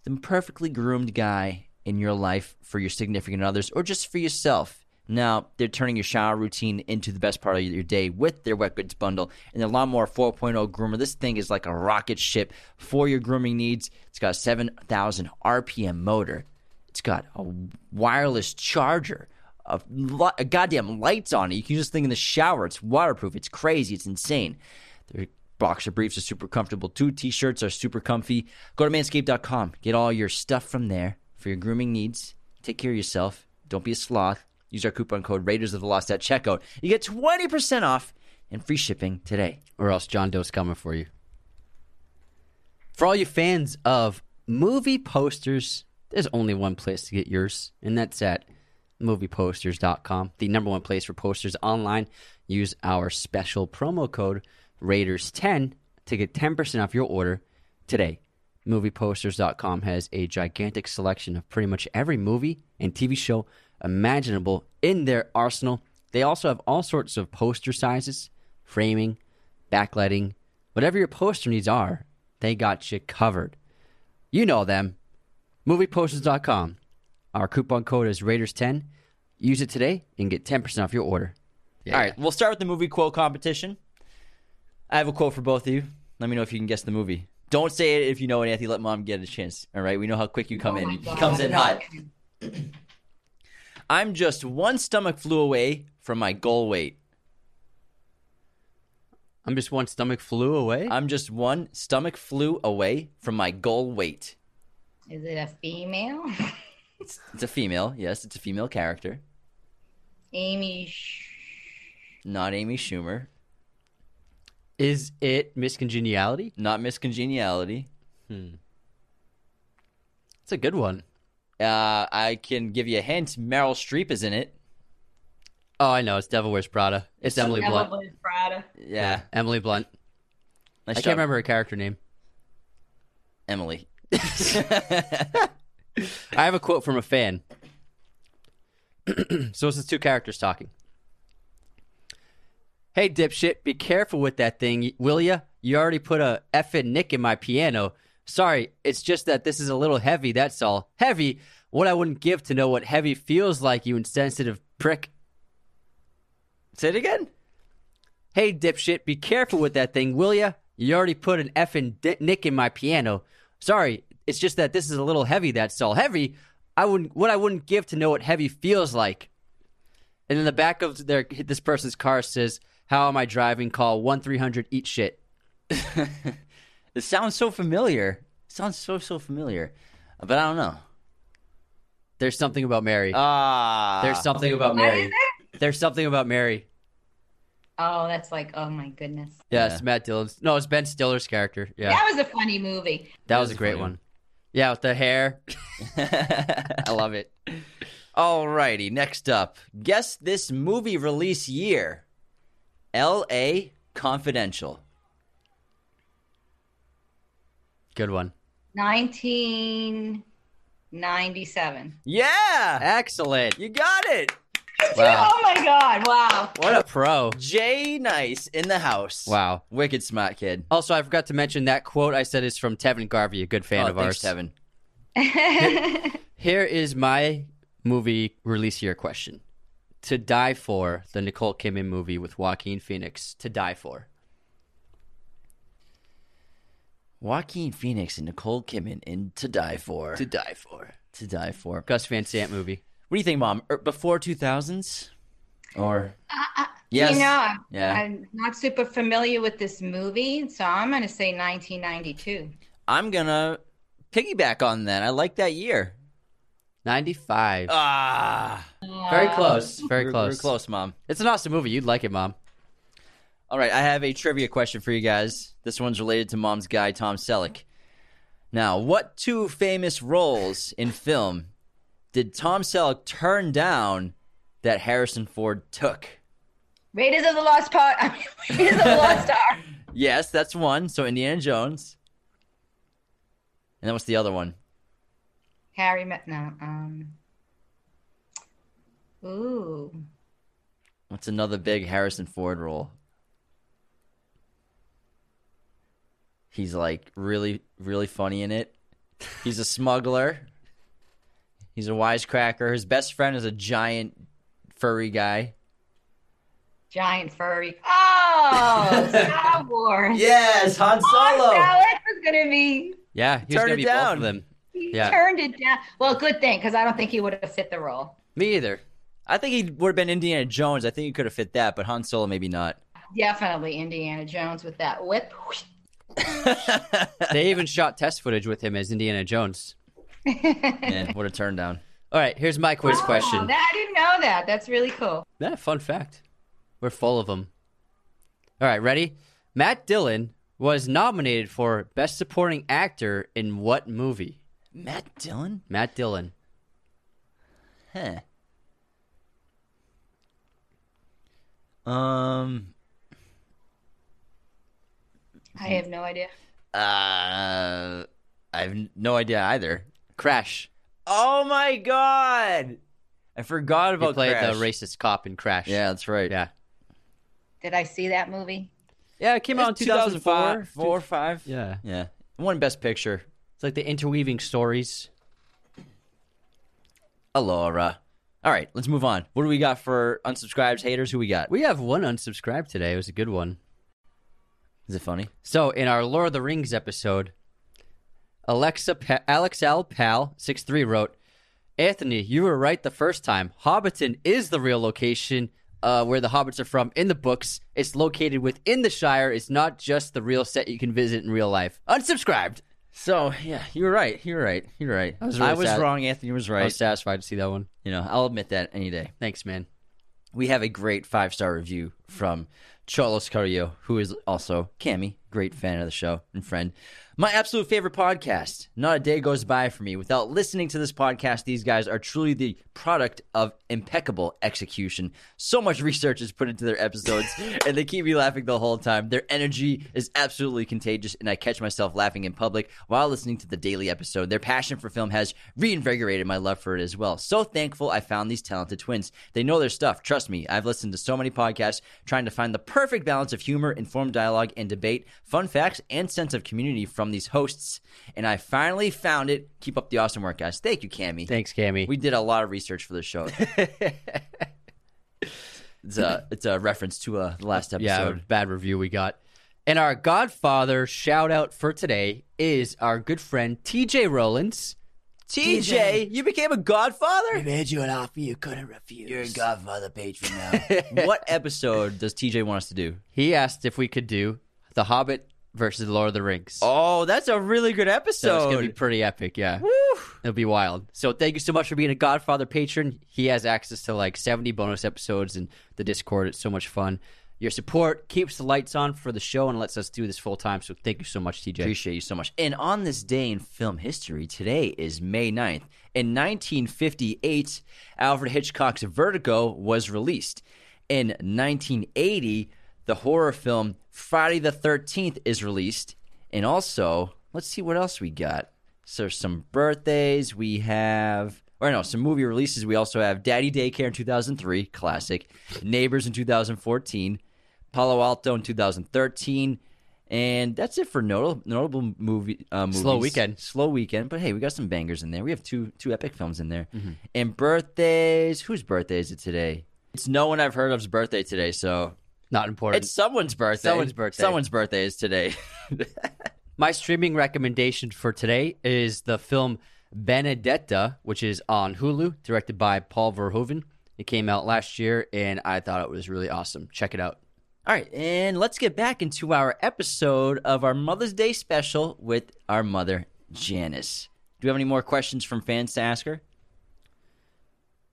the perfectly groomed guy in your life for your significant others or just for yourself. Now, they're turning your shower routine into the best part of your day with their wet goods bundle and their Lawnmower 4.0 groomer. This thing is like a rocket ship for your grooming needs. It's got a 7,000 RPM motor. It's got a wireless charger, a, a goddamn lights on it. You can use this thing in the shower. It's waterproof. It's crazy. It's insane. Their boxer briefs are super comfortable too. T-shirts are super comfy. Go to manscaped.com. Get all your stuff from there for your grooming needs. Take care of yourself. Don't be a sloth. Use our coupon code Raiders of the Lost at checkout. You get 20% off and free shipping today. Or else John Doe's coming for you. For all you fans of movie posters, there's only one place to get yours, and that's at movieposters.com, the number one place for posters online. Use our special promo code Raiders10 to get 10% off your order today. Movieposters.com has a gigantic selection of pretty much every movie and TV show imaginable in their arsenal. They also have all sorts of poster sizes, framing, backlighting, whatever your poster needs are, they got you covered. You know them. Movieposters.com. Our coupon code is Raiders10. Use it today and get 10% off your order. All right, we'll start with the movie quote competition. I have a quote for both of you. Let me know if you can guess the movie. Don't say it if you know it, Anthony. Let mom get a chance. All right, we know how quick you come Oh in. He comes in hot. I'm just one stomach flu away from my goal weight. I'm just one stomach flew away. I'm just one stomach flu away from my goal weight. Is it a female? It's, it's a female. Yes, it's a female character. Amy. Sh- Not Amy Schumer. Is it Miss Congeniality? Not Miss Congeniality. Hmm. It's a good one. Uh, I can give you a hint. Meryl Streep is in it. Oh, I know. It's Devil Wears Prada. It's Emily Blunt. Ella Prada. Yeah. Emily Blunt. Nice I job. can't remember her character name. Emily. I have a quote from a fan. so this is two characters talking. Hey, dipshit, be careful with that thing, will ya? You already put a effing nick in my piano. Sorry, it's just that this is a little heavy, that's all. Heavy? What I wouldn't give to know what heavy feels like, you insensitive prick. Say it again. Hey, dipshit, be careful with that thing, will ya? You already put an effing di- nick in my piano. Sorry, it's just that this is a little heavy, that's all. Heavy? I wouldn't. What I wouldn't give to know what heavy feels like. And in the back of their this person's car says, "How am I driving? Call one three hundred. Eat shit." It sounds so familiar. It sounds so so familiar, but I don't know. There's something about Mary. Ah, There's something about Mary. There's something about Mary. Oh, that's like, oh my goodness. Yeah, Yeah. it's Matt Dillon's. No, it's Ben Stiller's character. Yeah, That was a funny movie. that was was a a great funny one. Yeah, with the hair. I love it. Alrighty, next up. Guess this movie release year. L.A. Confidential. Good one. 1997. Yeah, Excellent. you got it. Wow. Oh my God. Wow. What a pro. Jay Nice in the house. Wow. wicked smart kid. Also, I forgot to mention that quote I said is from Tevin Garvey, a good fan oh, of thanks, ours. Tevin. Here is my movie release year question. To Die For, the Nicole Kidman movie with Joaquin Phoenix. To Die For. Joaquin Phoenix and Nicole Kidman in To Die For. To Die For. To Die For. Gus Van Sant movie. What do you think, Mom? Er, before 2000s? Or Uh, yes? You know, I'm, Yeah. I'm not super familiar with this movie, so I'm going to say 1992. I'm gonna piggyback on that. I like that year. 95. Ah, Very close. Very we're, close. we're close, Mom. It's an awesome movie. You'd like it, Mom. All right, I have a trivia question for you guys. This one's related to Mom's guy, Tom Selleck. Now, what two famous roles in film did Tom Selleck turn down that Harrison Ford took? Raiders of the Lost Part. I mean, Raiders of the Lost Ark. Yes, that's one. So Indiana Jones. And then what's the other one? Harry met no. Um. Ooh. What's another big Harrison Ford role? He's like really, really funny in it. He's a smuggler. He's a wisecracker. His best friend is a giant furry guy. Giant furry. Oh, Star Wars. Yes, Han Oh, Solo. Alex was gonna be. Yeah, he's Turn gonna it be down. both of them. He Yeah. turned it down. Well, good thing because I don't think he would have fit the role. Me either. I think he would have been Indiana Jones. I think he could have fit that, but Han Solo maybe not. Definitely Indiana Jones with that whip. They even shot test footage with him as Indiana Jones. Man, what a turn down. All right, here's my quiz Oh, question. that- I didn't know that. That's really cool. Yeah, fun fact. We're full of them. All right, ready? Matt Dillon was nominated for Best Supporting Actor in what movie? Matt Dillon? Matt Dillon. Huh. Um. I have no idea. Uh. I have no idea either. Crash. Oh my god! I forgot He about played Crash. the racist cop in Crash. Yeah, that's right. Yeah. Did I see that movie? Yeah, it came out in 2004. four or five. Yeah. Yeah. Won best picture. It's like the interweaving stories. Alora. All right, let's move on. What do we got for unsubscribed haters? Who we got? We have one unsubscribed today. It was a good one. Is it funny? So in our Lord of the Rings episode, Alexa pa- Alex L Pal six three wrote, Anthony, you were right the first time. Hobbiton is the real location uh, where the hobbits are from in the books. It's located within the Shire. It's not just the real set you can visit in real life. Unsubscribed. So yeah, you were right. You were right. You're right. I was really I was sad. wrong. Anthony was right. I was satisfied to see that one. You know, I'll admit that any day. Thanks, man. We have a great five star review from Cholos Carrillo, who is also Cami, great fan of the show and friend. My absolute favorite podcast. Not a day goes by for me without listening to this podcast. These guys are truly the product of impeccable execution. So much research is put into their episodes, and they keep me laughing the whole time. Their energy is absolutely contagious, and I catch myself laughing in public while listening to the daily episode. Their passion for film has reinvigorated my love for it as well. So thankful I found these talented twins. They know their stuff. Trust me, I've listened to so many podcasts trying to find the perfect balance of humor, informed dialogue, and debate, fun facts, and sense of community from these hosts. And I finally found it. Keep up the awesome work, guys. Thank you, Cammy. Thanks, Cammy. We did a lot of research for the show. it's a it's a reference to uh, the last yeah, episode. bad review we got. And our Godfather shout out for today is our good friend TJ Rollins. TJ, you became a godfather. We made you an offer you couldn't refuse. You're a godfather patron now. what episode does TJ want us to do? He asked if we could do The Hobbit versus Lord of the Rings. Oh, that's a really good episode. so it's gonna be pretty epic, yeah. It'll be wild. So thank you so much for being a Godfather patron. He has access to like 70 bonus episodes in the Discord. It's so much fun. Your support keeps the lights on for the show and lets us do this full time. So thank you so much, TJ. Appreciate you so much. And on this day in film history, today is May 9th. In 1958, Alfred Hitchcock's Vertigo was released. In 1980, the horror film Friday the 13th is released. And also, let's see what else we got. So, some birthdays. We have, or no, some movie releases. We also have Daddy Daycare in 2003, classic. Neighbors in 2014. Palo Alto in 2013. And that's it for notable notable movie uh, movies. Slow weekend. slow weekend. But hey, we got some bangers in there. We have two two epic films in there. Mm-hmm. And birthdays. Whose birthday is it today? It's no one I've heard of's birthday today. So Not important. it's someone's birthday. Someone's birthday. Someone's birthday is today. My streaming recommendation for today is the film Benedetta, which is on Hulu, directed by Paul Verhoeven. It came out last year, and I thought it was really awesome. Check it out. All right, and let's get back into our episode of our Mother's Day special with our mother, Janice. Do we have any more questions from fans to ask her?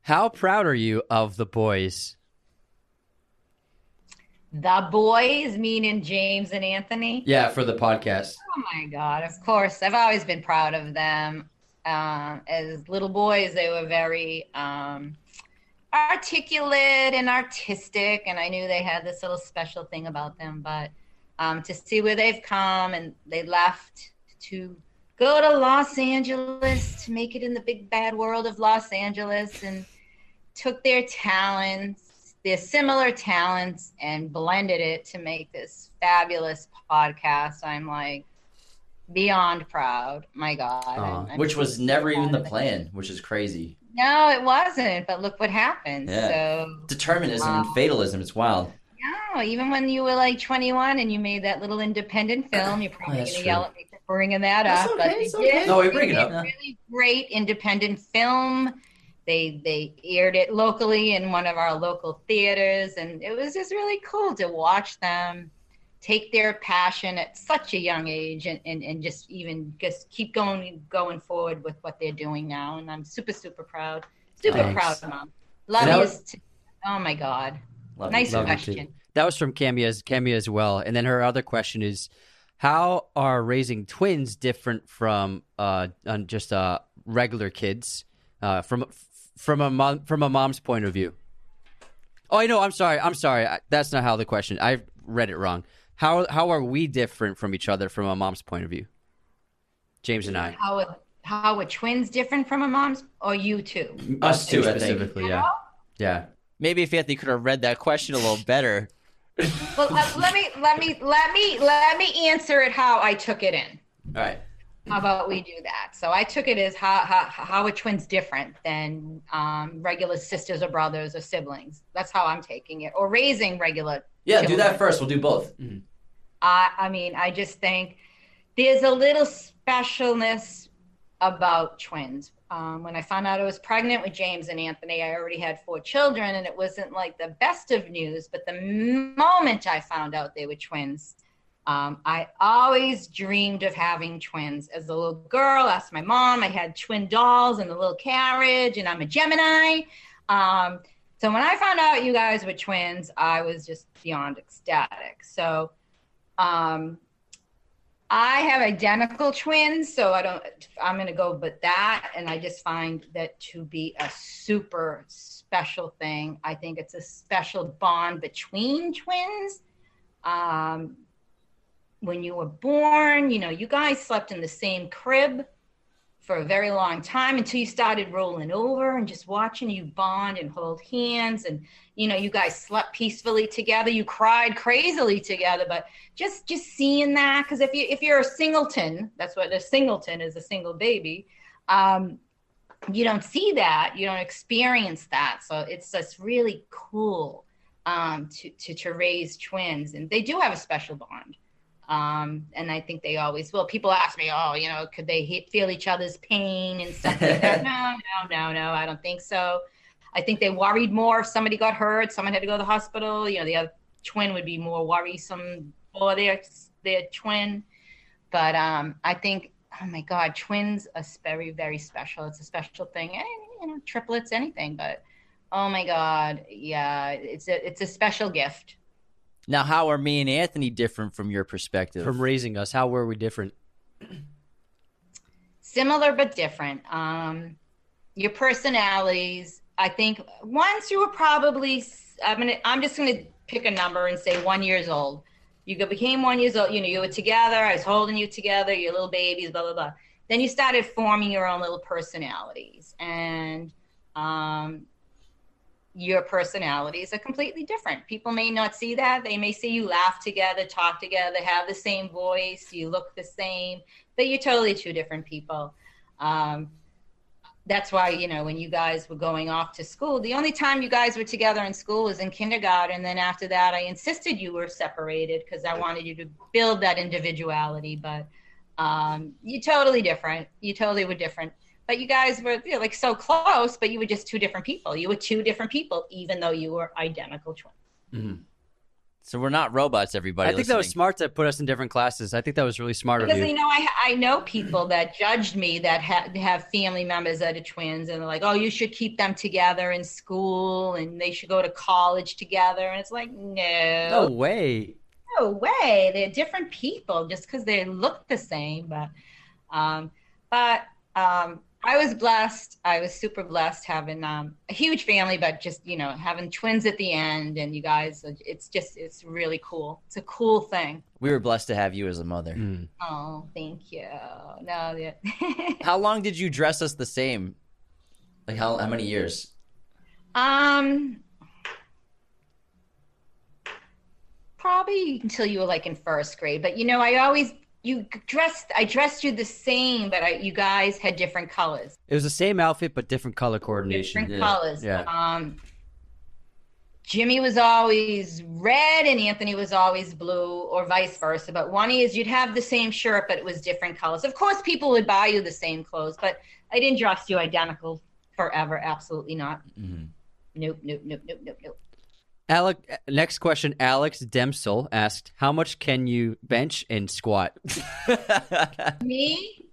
How proud are you of the boys? The boys, meaning James and Anthony. Yeah, for the podcast. Oh my God, of course. I've always been proud of them. Um, as little boys, they were very um, articulate and artistic, and I knew they had this little special thing about them. But um, to see where they've come and they left to go to Los Angeles to make it in the big bad world of Los Angeles and took their talents their similar talents and blended it to make this fabulous podcast. I'm like beyond proud. My God. I'm- I'm which was never even the proud it. plan, which is crazy. No, it wasn't. But look what happened. Yeah. So Determinism and fatalism. It's wild. no, even when you were like 21 and you made that little independent film, you're probably that's gonna true. yell at me for bringing that That's up. okay, but it's okay. did. No, we bring it up. Really great independent film. They they aired it locally in one of our local theaters, and it was just really cool to watch them take their passion at such a young age and, and, and just even just keep going going forward with what they're doing now. And I'm super super proud, super Thanks. proud mom. Love you. was- oh my God, Love nice. Love question. That was from Camia as Camia as well. And then her other question is, how are raising twins different from uh uh, just uh regular kids uh from from a mom from a mom's point of view? Oh, I know. I'm sorry. I'm sorry. I- That's not how the question. I read it wrong. How how are we different from each other from a mom's point of view? James and I. How are, how are twins different from a mom's or you two? Us too, I specifically. Yeah. Yeah. Maybe if Anthony could have read that question a little better. Well, uh, let me let me let me let me answer it how I took it in. All right. How about we do that? So I took it as how how, how are twins different than um, regular sisters or brothers or siblings? That's how I'm taking it. Or raising regular. Yeah, do that first. We'll do both. I I mean, I just think there's a little specialness about twins. Um, when I found out I was pregnant with James and Anthony, I already had four children, and it wasn't like the best of news. But the moment I found out they were twins, um, I always dreamed of having twins. As a little girl, asked my mom. I had twin dolls and a little carriage, and I'm a Gemini. Um, so when I found out you guys were twins, I was just beyond ecstatic. So um, I have identical twins, so I don't. I'm gonna go with that, and I just find that to be a super special thing. I think it's a special bond between twins. Um, when you were born, you know, you guys slept in the same crib for a very long time until you started rolling over and just watching you bond and hold hands and you know you guys slept peacefully together. You cried crazily together but just just seeing that because if you if you're a singleton that's what a singleton is a single baby um you don't see that you don't experience that. So it's just really cool um to to, to raise twins. And they do have a special bond um, and I think they always will. People ask me, "Oh, you know, could they he- feel each other's pain and stuff like that?" no, no, no, no. I don't think so. I think they worried more if somebody got hurt, someone had to go to the hospital. You know, the other twin would be more worrisome for their their twin. But um, I think, oh my God, twins are very, very special. It's a special thing. And, you know, triplets, anything. But oh my God, yeah, it's a it's a special gift. Now, how are me and Anthony different from your perspective? From raising us, how were we different? similar but different. Um, your personalities, I think, once you were probably, I'm gonna, I'm just gonna pick a number and say one years old. You became one years old. You know, you were together. I was holding you together. You're little babies. Blah blah blah. Then you started forming your own little personalities, and um, your personalities are completely different. People may not see that. They may see you laugh together, talk together, have the same voice, you look the same, but you're totally two different people. Um, that's why, you know, when you guys were going off to school, the only time you guys were together in school was in kindergarten. And Then after that, I insisted you were separated because I wanted you to build that individuality. But um, you're totally different. You totally were different but you guys were you know, like so close, but you were just two different people. You were two different people, even though you were identical twins. so we're not robots, everybody. I think that was smart to put us in different classes. I think that was really smart of Because you. you know, I I know people that judged me that ha- have family members that are twins, and they're like, "Oh, you should keep them together in school, and they should go to college together." And it's like, no no, way. no way. They're different people just because they look the same. But, um, but um, I was blessed. I was super blessed having um, a huge family, but just you know having twins at the end, and you guys. It's just it's really cool. It's a cool thing. we were blessed to have you as a mother. Mm. Oh, thank you. No, yeah. How long did you dress us the same? Like how how many years? um, probably until you were like in first grade. But you know, I always you dressed. I dressed you the same, but I, you guys had different colors. It was the same outfit but different color coordination. Different Yeah. colors. Yeah. Um, Jimmy was always red and Anthony was always blue, or vice versa. But one is you'd have the same shirt, but it was different colors. Of course, people would buy you the same clothes, but I didn't dress you identical forever. Absolutely not. Mhm. Nope, nope, nope, nope, nope, nope. Alec, next question. Alex Demsel asked, "How much can you bench and squat?" Me,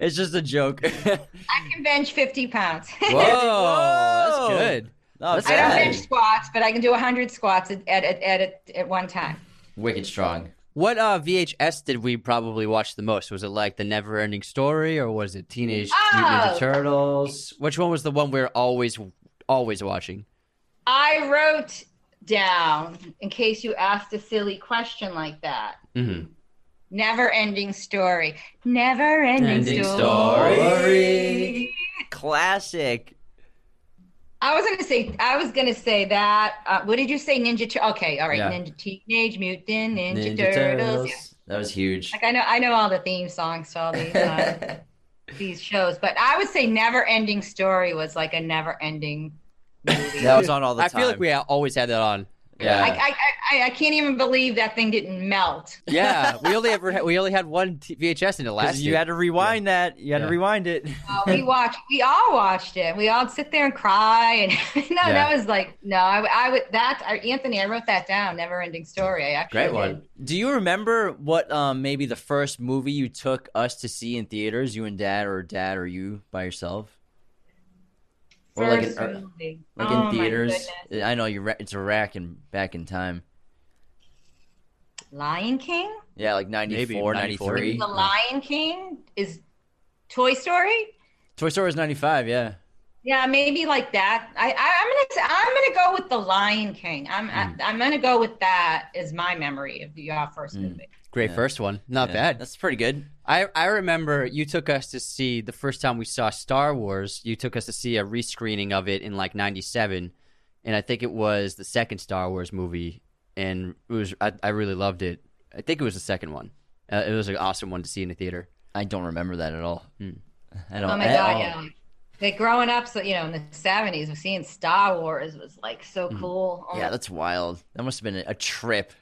it's just a joke. I can bench 50 pounds. Whoa, Whoa. that's good. Not That's I don't bench squats, but I can do 100 squats at, at, at, at, at one time. Wicked strong. What uh, VHS did we probably watch the most? Was it like the Never Ending Story or was it Teenage Mutant Ninja Oh. Turtles? Which one was the one we are always always watching? I wrote down, in case you asked a silly question like that, Mm-hmm. never ending story. Never ending Ending story. story. Classic. I was gonna say I was gonna say that. Uh, what did you say? Ninja Tur- Okay, all right. Yeah. Ninja Teenage Mutant Ninja, Ninja Turtles. Turtles. Yeah. That was huge. Like I know I know all the theme songs to all these uh, these shows, but I would say Never Ending Story was like a never ending movie. that was on all the I time. feel like we always had that on. Yeah. I, I, I, I can't even believe that thing didn't melt. Yeah, we only ever had, we only had one t- VHS and it 'Cause lasted. you had to rewind that. You had Yeah. to rewind it. Uh, we watched. We all watched it. We all sit there and cry, and no, Yeah. that was like no. I, I would that I, Anthony. I wrote that down. Never ending story. I actually Great did. one. Do you remember what um maybe the first movie you took us to see in theaters? You and Dad, or Dad, or you by yourself? Or like First in- or- Like Oh, in theaters? I know you're. ra- It's a rack and back in time. Lion King. Yeah, like 94, 94. 93. The Lion King is Toy Story. Toy Story is 95, yeah. Yeah, maybe like that. I, I I'm gonna say, I'm gonna go with the Lion King. I'm Mm. I, I'm gonna go with that as my memory of your first Mm. movie. Great Yeah. first one. Not Yeah, bad. That's pretty good. I, I remember you took us to see the first time we saw Star Wars. You took us to see a rescreening of it in like '97, and I think it was the second Star Wars movie, and it was I, I really loved it. I think it was the second one. Uh, it was an awesome one to see in the theater. I don't remember that at all. Hmm. I don't. Oh my god, all. yeah. Like growing up, so you know, in the seventies, seeing Star Wars was like so cool. Oh, Mm. Yeah, that's wild. That must have been a, a trip.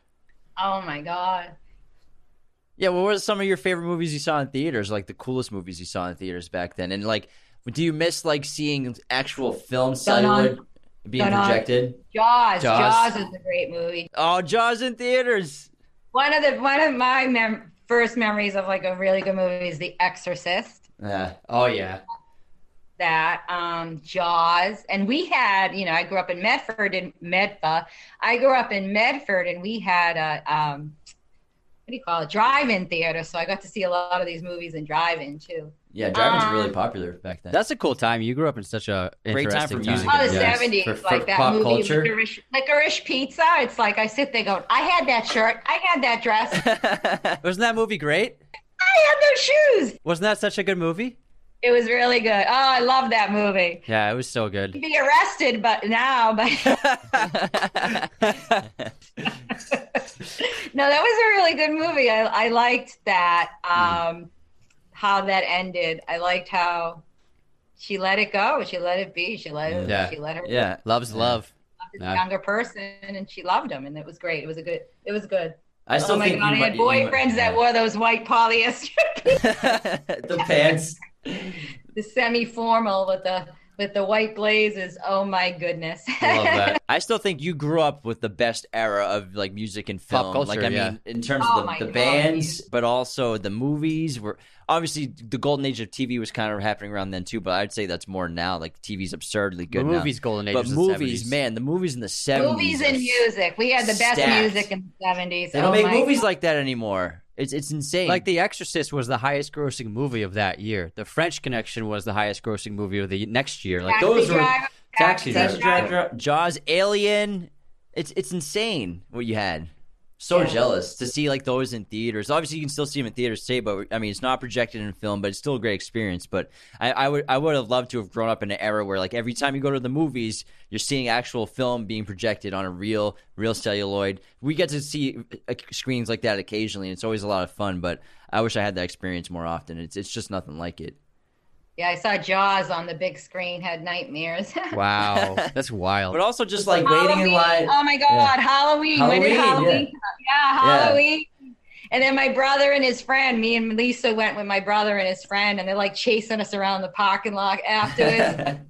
oh my god. Yeah, what were some of your favorite movies you saw in theaters? Like the coolest movies you saw in theaters back then? And like, do you miss like seeing actual film celluloid being projected? Jaws. Jaws. Jaws is a great movie. Oh, Jaws in theaters. One of the one of my mem- first memories of like a really good movie is The Exorcist. Yeah. Oh yeah, That um, Jaws, and we had, you know, I grew up in Medford in Medfa. I grew up in Medford, and we had a um, do you call it, drive-in theater. So I got to see a lot of these movies in drive-in too. Yeah, driving's Um, really popular back then. that's a cool time. You grew up in such a Great time interesting for music. Oh, the Yes, seventies, for- for like that pop movie, culture. Licorice, Licorice Pizza. It's like I sit there going, I had that shirt, I had that dress, I Wasn't that movie great? I had those shoes. Wasn't that such a good movie? It was really good. Oh, I love that movie. Yeah, it was so good. Be arrested, but now, but no, that was a really good movie. I, I liked that. Um, how that ended. I liked how she let it go. She let it be. She let it. Yeah. She let her. yeah. Love's love. This Yeah. younger person, and she loved him, and it was great. It was a good. It was good. I still oh my think god, I had might- you might- boyfriends that wore those white polyester, the pants. The semi-formal with the with the white blazers. Oh my goodness. Love that. I still think you grew up with the best era of like music and film. Pop culture, like I yeah. mean, in terms Oh of the, the bands, but also the movies were obviously the golden age of TV was kind of happening around then too. But I'd say that's more now. Like TV's absurdly The good. now. movie's golden age. but was the movies, 70s. man, the movies in the seventies. movies and music. We had the best Stacked. music in the seventies. They don't oh make movies like that anymore. It's it's insane. Like The Exorcist was the highest grossing movie of that year. The French Connection was the highest grossing movie of the next year. Like Taxi those were Driver, Taxi Taxi Driver. Driver, Jaws, Alien. It's it's insane what you had. So Yeah. jealous to see like those in theaters. Obviously, you can still see them in theaters today, but I mean, it's not projected in film, but it's still a great experience. But I, I would, I would have loved to have grown up in an era where, like, every time you go to the movies, you're seeing actual film being projected on a real, real celluloid. We get to see uh, screens like that occasionally, and it's always a lot of fun. But I wish I had that experience more often. It's, it's just nothing like it. Yeah, I saw Jaws on the big screen. Had nightmares. Wow, that's wild. But also just like waiting in Halloween. line. Oh my God, Halloween. When did Halloween, Halloween? come out? Yeah, Yeah. Halloween. And then my brother and his friend, me and Lisa went with my brother and his friend, and they're like chasing us around the parking lot afterwards.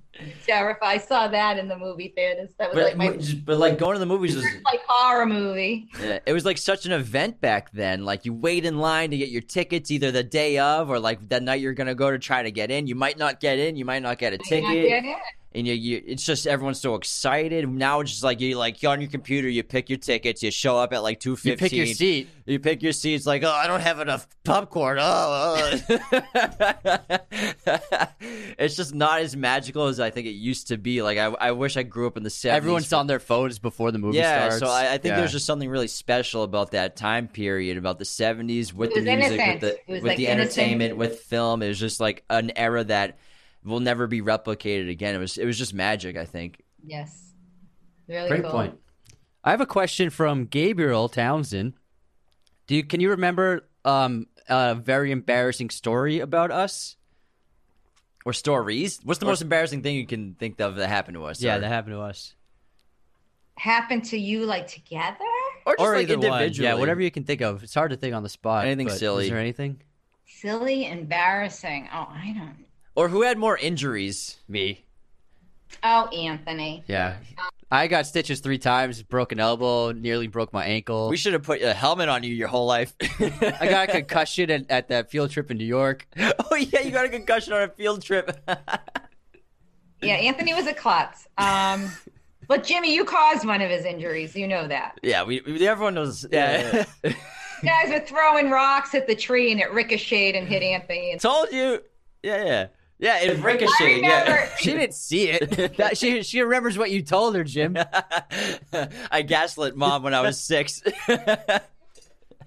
Terrified. I saw that in the movie theaters. That was but, like my but like going to the movies was like horror movie. Yeah, it was like such an event back then. Like you wait in line to get your tickets either the day of or like that night you're gonna go to try to get in. You might not get in. You might not get a ticket. get. And you, you, it's just everyone's so excited. Now it's just like you like you're on your computer. You pick your tickets. You show up at like two you pick your seat. You pick your seats. Like oh, I don't have enough popcorn. Oh, oh. it's just not as magical as I think it used to be. Like I, I wish I grew up in the seventies. Everyone's on their phones before the movie Yeah, starts. so I, I think Yeah. there's just something really special about that time period, about the '70s with the music, innocent. with the with like, the innocent. entertainment, with film. It was just like an era that will never be replicated again. It was it was just magic. I think. Yes. Really Great cool. point. I have a question from Gabriel Townsend. Do you can you remember um, a very embarrassing story about us? Or stories. What's the Or- most embarrassing thing you can think of that happened to us? Yeah, or, that happened to us. Happened to you like together? or just or like either one. individually. Yeah, whatever you can think of. It's hard to think on the spot. Anything silly. Is there anything? Silly, embarrassing. Oh, I don't. Or who had more injuries? Me. Oh, Anthony. Yeah. I got stitches three times, broke an elbow, nearly broke my ankle. We should have put a helmet on you your whole life. I got a concussion at, at that field trip in New York. oh yeah, you got a concussion on a field trip. Yeah, Anthony was a klutz. Um, but Jimmy, you caused one of his injuries. You know that. yeah, we, we everyone knows. Yeah. You guys were throwing rocks at the tree and it ricocheted and hit Anthony. And Told you. Yeah, yeah. Yeah, it ricocheted. Yeah. She didn't see it. That, she she remembers what you told her, Jim. I gaslit mom when I was six.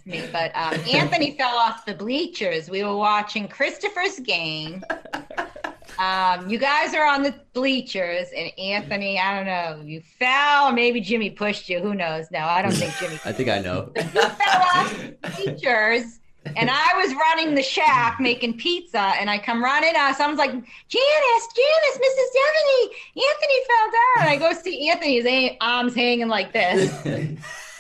me, but um, Anthony fell off the bleachers. We were watching Christopher's game. Um, you guys are on the bleachers, and Anthony, I don't know, you fell, or maybe Jimmy pushed you. Who knows? No, I don't think Jimmy I think I know. you fell off the bleachers. And I was running the shack making pizza, and I come running out. Someone's like, Janice, Janice, Mrs. Devaney, Anthony fell down. I go see Anthony's arms hanging like this.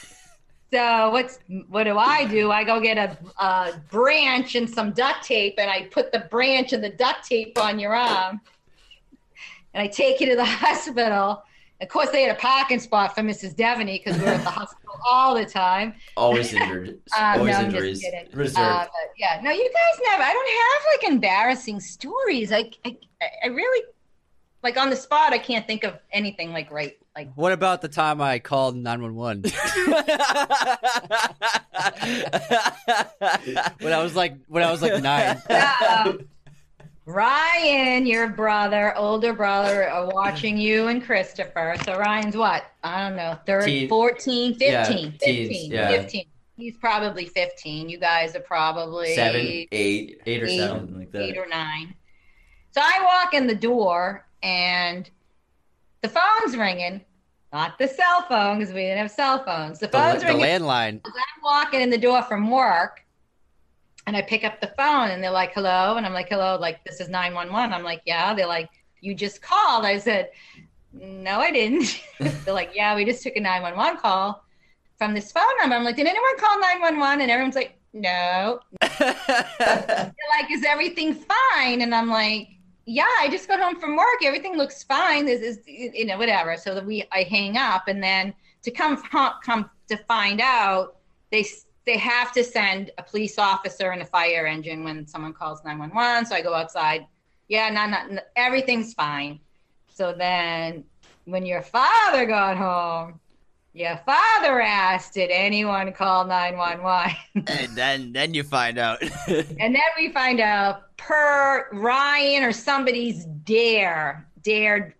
So what's what do I do? I go get a, a branch and some duct tape, and I put the branch and the duct tape on your arm, and I take you to the hospital. Of course, they had a parking spot for Mrs. Devaney because we were at the hospital all the time. Always injured. Um, Always no, injuries. Reserved. Uh, yeah, no, you guys never. I don't have like embarrassing stories. I, I, I really like on the spot. I can't think of anything like right. Like What about the time I called 911? when I was like when I was like nine. um, Ryan, your brother, older brother, uh, are watching you and Christopher. So Ryan's what? I don't know, third, Teen. 14, 15, Yeah, 15, teens, yeah. 15. He's probably 15. You guys are probably Seven, eight, Eight or Eight. seven. like eight that. or nine. So I walk in the door and the phone's ringing. Not the cell phone because we didn't have cell phones. The The, phone's the ringing. landline. I'm walking in the door from work and I pick up the phone and they're like, hello. And I'm like, hello, like this is 911. I'm like, yeah. They're like, you just called. I said, no, I didn't. they're like, yeah, we just took a 911 call from this phone number. I'm like, did anyone call 911? And everyone's like, no. They're like, is everything fine? And I'm like, yeah, I just got home from work. Everything looks fine. This is, you know, whatever. So that we, I hang up, and then to come come to find out, they they have to send a police officer and a fire engine when someone calls nine one one. So I go outside. Yeah, not not everything's fine. So then, when your father got home, your father asked, "Did anyone call nine one one?" and then then you find out. And then we find out per Ryan or somebody's dare dared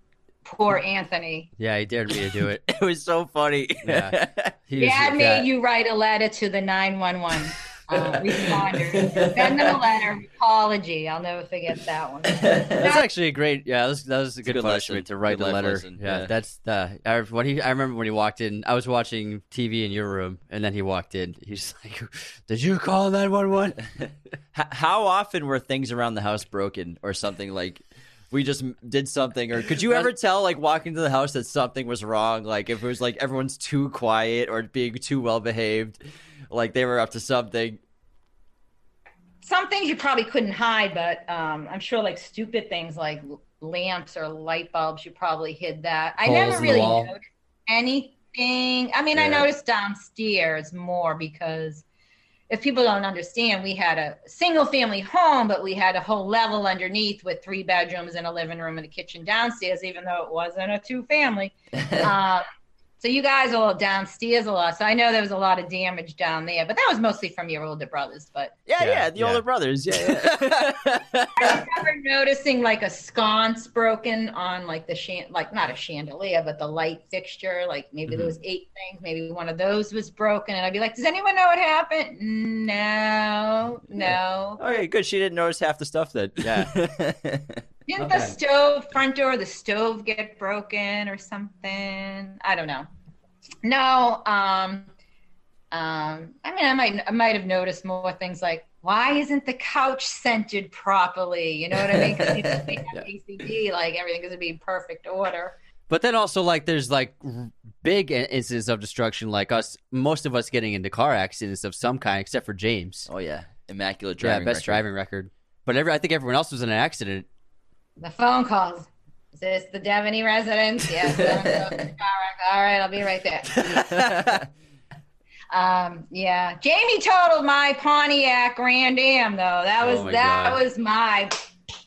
Poor Anthony. Yeah, he dared me to do it. It was so funny. Yeah. He was Dad made that. you write a letter to the 911 uh, responders. Send them a letter, apology. I'll never forget that one. That's actually a great. Yeah, that was, that was a good, good punishment to write Good the letter. Yeah, yeah. that's the. I, when he, I remember when he walked in. I was watching TV in your room, and then he walked in. He's like, "Did you call nine one one?" H- How often were things around the house broken or something like? We just did something, or could you ever tell, like walking to the house, that something was wrong? Like if it was like everyone's too quiet or being too well behaved, like they were up to something. Some things you probably couldn't hide, but um, I'm sure like stupid things like lamps or light bulbs, you probably hid that. I Holes never really wall. noticed anything. I mean, I noticed downstairs more because if people don't understand, we had a single family home, but we had a whole level underneath with three bedrooms and a living room and a kitchen downstairs, even though it wasn't a two family. uh, so you guys are all downstairs a lot. So I know there was a lot of damage down there, but that was mostly from your older brothers. But Yeah, Yeah, yeah, the yeah. older brothers. Yeah, yeah. I remember noticing like a sconce broken on like the shan- like not a chandelier, but the light fixture. Like maybe there mm-hmm. was eight things. Maybe one of those was broken, and I'd be like, "Does anyone know what happened?" No, no. okay, good. She didn't notice half the stuff then. Yeah. Didn't Okay. the stove front door the stove get broken or something? I don't know. No, um, um, I mean, I might, I might have noticed more things like why isn't the couch centered properly? You know what I mean? Because people think OCD, like everything is to be in perfect order. But then also like there's like big in- instances of destruction, like us, most of us getting into car accidents of some kind, except for James. oh yeah, immaculate driving. yeah, driving. best record. driving record. But every, I think everyone else was in an accident. The phone calls. Is this the Devaney residence? Yes. All right, I'll be right there. Um, yeah, Jamie totaled my Pontiac Grand Am though. That was Oh that God. was my.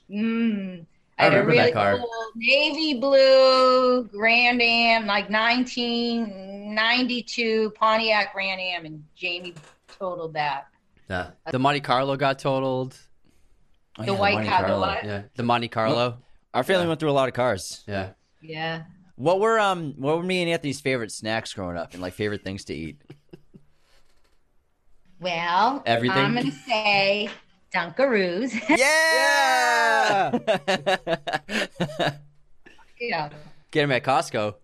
Mm, I had a remember that really car. cool navy blue Grand Am, like 1992 Pontiac Grand Am, and Jamie totaled that. Yeah. The Monte Carlo got totaled. Oh, The yeah, white Monte car, the Carlo. Yeah. The Monte Carlo. Our family went through a lot of cars. Yeah. Yeah. What were um what were me and Anthony's favorite snacks growing up and like favorite things to eat? Well, Everything? I'm gonna say Dunkaroos. Yeah. yeah. Get him at Costco.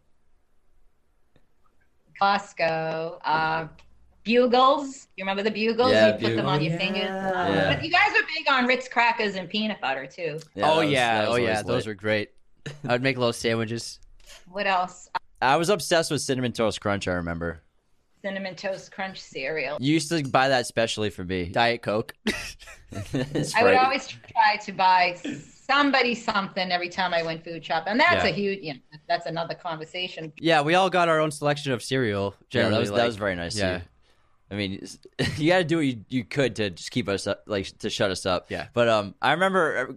Costco. Uh, bugles. You remember the bugles? Yeah, you put them on your fingers. Yeah. But you guys were big on Ritz crackers and peanut butter too. Yeah, oh was- yeah. that was Oh yeah. always Those were great. I would make little sandwiches. What else? I was obsessed with cinnamon toast crunch. I remember. Cinnamon toast crunch cereal. You used to buy that specially for me. Diet Coke. I would always try to buy somebody something every time I went food shop, and that's Yeah. a huge. You know, that's another conversation. yeah, we all got our own selection of cereal. Yeah, that was that was very nice. Yeah. Yeah. I mean, you got to do what you, you could to just keep us up, like to shut us up. Yeah. But um, I remember,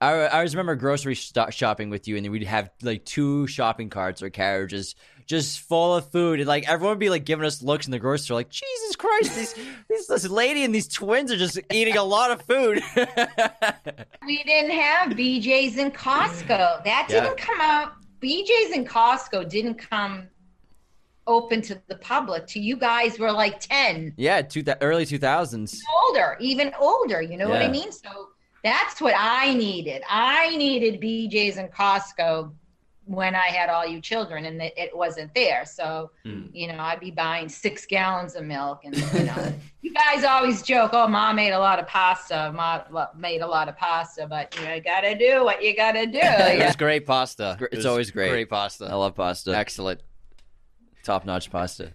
I I always remember grocery sto- shopping with you, and then we'd have like two shopping carts or carriages just full of food, and like everyone would be like giving us looks in the grocery store, like Jesus Christ, these, these this lady and these twins are just eating a lot of food. We didn't have BJ's and Costco. That didn't come out. BJ's and Costco didn't come open to the public. To you guys were like ten. yeah, two th- early two thousands. older, even older. You know what I mean? So that's what I needed. I needed BJ's and Costco when I had all you children, and it, it wasn't there. So Hmm. you know, I'd be buying six gallons of milk, and you know, you guys always joke, "Oh, mom made a lot of pasta. Mom made a lot of pasta," but you gotta do what you gotta do. It was great pasta. It's It was always great. Great pasta. I love pasta. Excellent. Top notch pasta.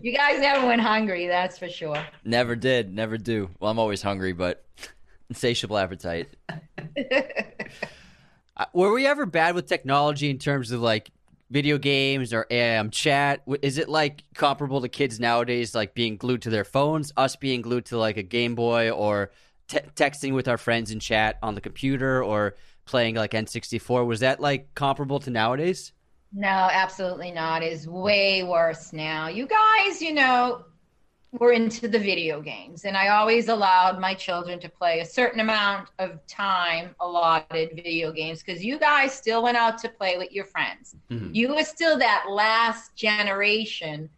You guys never went hungry, that's for sure. Never did, never do. Well, I'm always hungry, but insatiable appetite. Uh, Were we ever bad with technology in terms of like video games or um, chat? Is it like comparable to kids nowadays, like being glued to their phones, us being glued to like a Game Boy or te- texting with our friends in chat on the computer or playing like N64? Was that like comparable to nowadays? No, absolutely not. It's way worse now. You guys, you know, were into the video games, and I always allowed my children to play a certain amount of time allotted video games because you guys still went out to play with your friends. Mhm. You were still that last generation.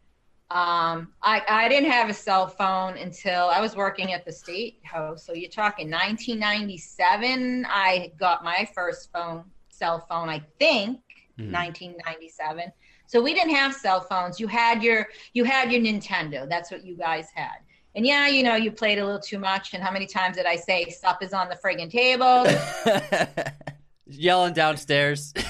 Um, I, I didn't have a cell phone until I was working at the state house. So you're talking 1997. I got my first phone, cell phone, I think, Mhm. 1997. So we didn't have cell phones. You had your you had your Nintendo. That's what you guys had. And yeah, you know, you played a little too much. And how many times did I say stuff is on the friggin' table? Yelling downstairs.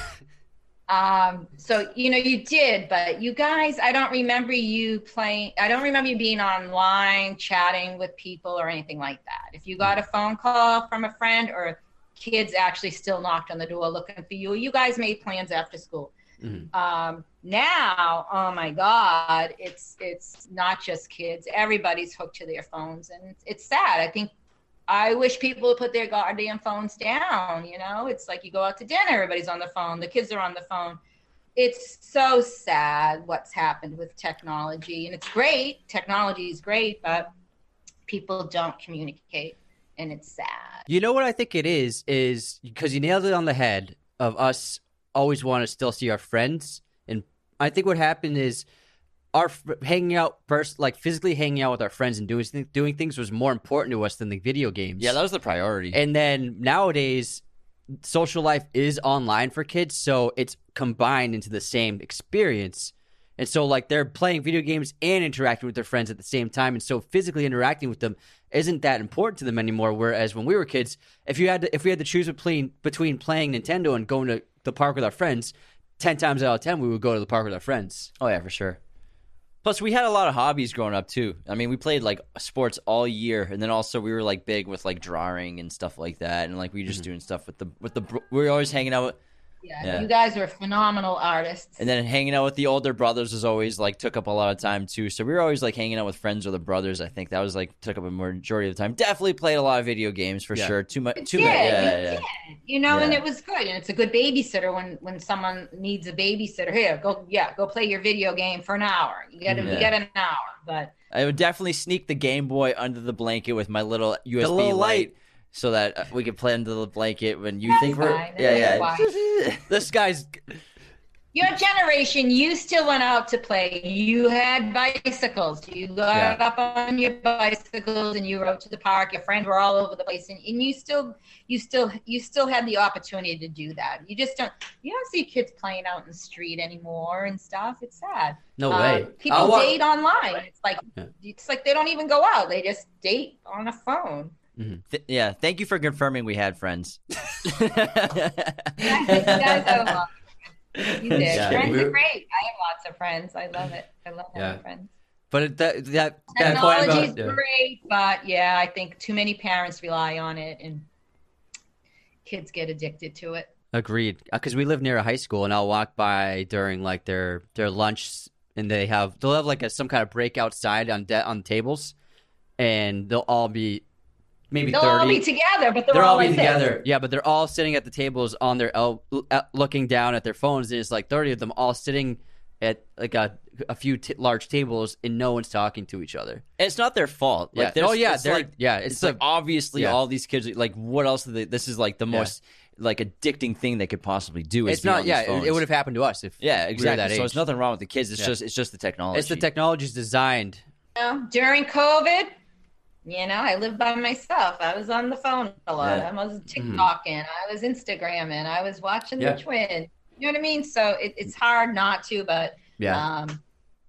Um, so you know you did, but you guys, I don't remember you playing. I don't remember you being online chatting with people or anything like that. If you got a phone call from a friend or kids actually still knocked on the door looking for you, you guys made plans after school. Mhm. Um, now, oh my God, it's it's not just kids. Everybody's hooked to their phones, and it's, it's sad. I think I wish people would put their goddamn phones down. You know, it's like you go out to dinner, everybody's on the phone, the kids are on the phone. It's so sad what's happened with technology, and it's great. Technology is great, but people don't communicate, and it's sad. You know what I think it is is because you nailed it on the head of us always want to still see our friends, and I think what happened is our f- hanging out first, like physically hanging out with our friends and doing th- doing things was more important to us than the video games. yeah, that was the priority. And then nowadays, social life is online for kids, so it's combined into the same experience. And so, like, they're playing video games and interacting with their friends at the same time. And so, physically interacting with them isn't that important to them anymore. Whereas when we were kids, if you had to, if we had to choose between between playing Nintendo and going to the park with our friends, ten times out of ten, we would go to the park with our friends. Oh yeah, for sure. Plus, we had a lot of hobbies growing up too. I mean, we played like sports all year, and then also we were like big with like drawing and stuff like that, and like we were just mm-hmm. doing stuff with the with the. We were always hanging out, with, Yeah, Yeah. you guys were phenomenal artists. and then hanging out with the older brothers was always like took up a lot of time too. So we were always like hanging out with friends or the brothers. I think that was like took up a majority of the time. Definitely played a lot of video games for Yeah. sure. Too much. Too much. you Yeah, yeah. you know, and it was good, and it's a good babysitter when when someone needs a babysitter. Here, go, yeah, go play your video game for an hour. You get a, Yeah. you get an hour, but I would definitely sneak the Game Boy under the blanket with my little USB little light. light. So that uh, we could play under the blanket when you That's think we're fine. yeah That's yeah. This guy's your generation, you still went out to play. You had bicycles. You got Yeah. up on your bicycles and you rode to the park. Your friends were all over the place, and, and you still, you still, you still had the opportunity to do that. You just don't, you don't see kids playing out in the street anymore and stuff. It's sad. no Um, way. people I'll walk- date online. It's like Yeah. it's like they don't even go out. They just date on a phone. Mm-hmm. Th- yeah, thank you for confirming we had friends. you guys have a. You did. Yeah, friends we're- are great. I have lots of friends. I love it. I love having friends. But that that that point Technology's about yeah. great, but yeah, I think too many parents rely on it, and kids get addicted to it. Agreed. Uh, because we live near a high school, and I'll walk by during like their their lunch, and they have they'll have like a, some kind of break outside on de- on tables, and they'll all be maybe They'll thirty. all be together, but they're, they're all be like this. together. Yeah, but they're all sitting at the tables on their el- looking down at their phones, and it's like thirty of them all sitting at like a a few t- large tables, and no one's talking to each other. it's not their fault. Like, Yeah. Oh, yeah, it's they're- like yeah, It's, it's like like- obviously yeah. all these kids. Like, what else? Do they, this is like the Yeah. most like addicting thing they could possibly do. Is It's not. Yeah, it, phones. it would have happened to us if Yeah, we were exactly. that so age. it's nothing wrong with the kids. It's Yeah. just it's just the technology. It's the technology's designed. You know, during COVID, you know, I lived by myself. I was on the phone a lot. Yeah. I was TikToking. I was Instagramming. I was watching Yeah. the twin. You know what I mean? So it, it's hard not to, but Yeah. um,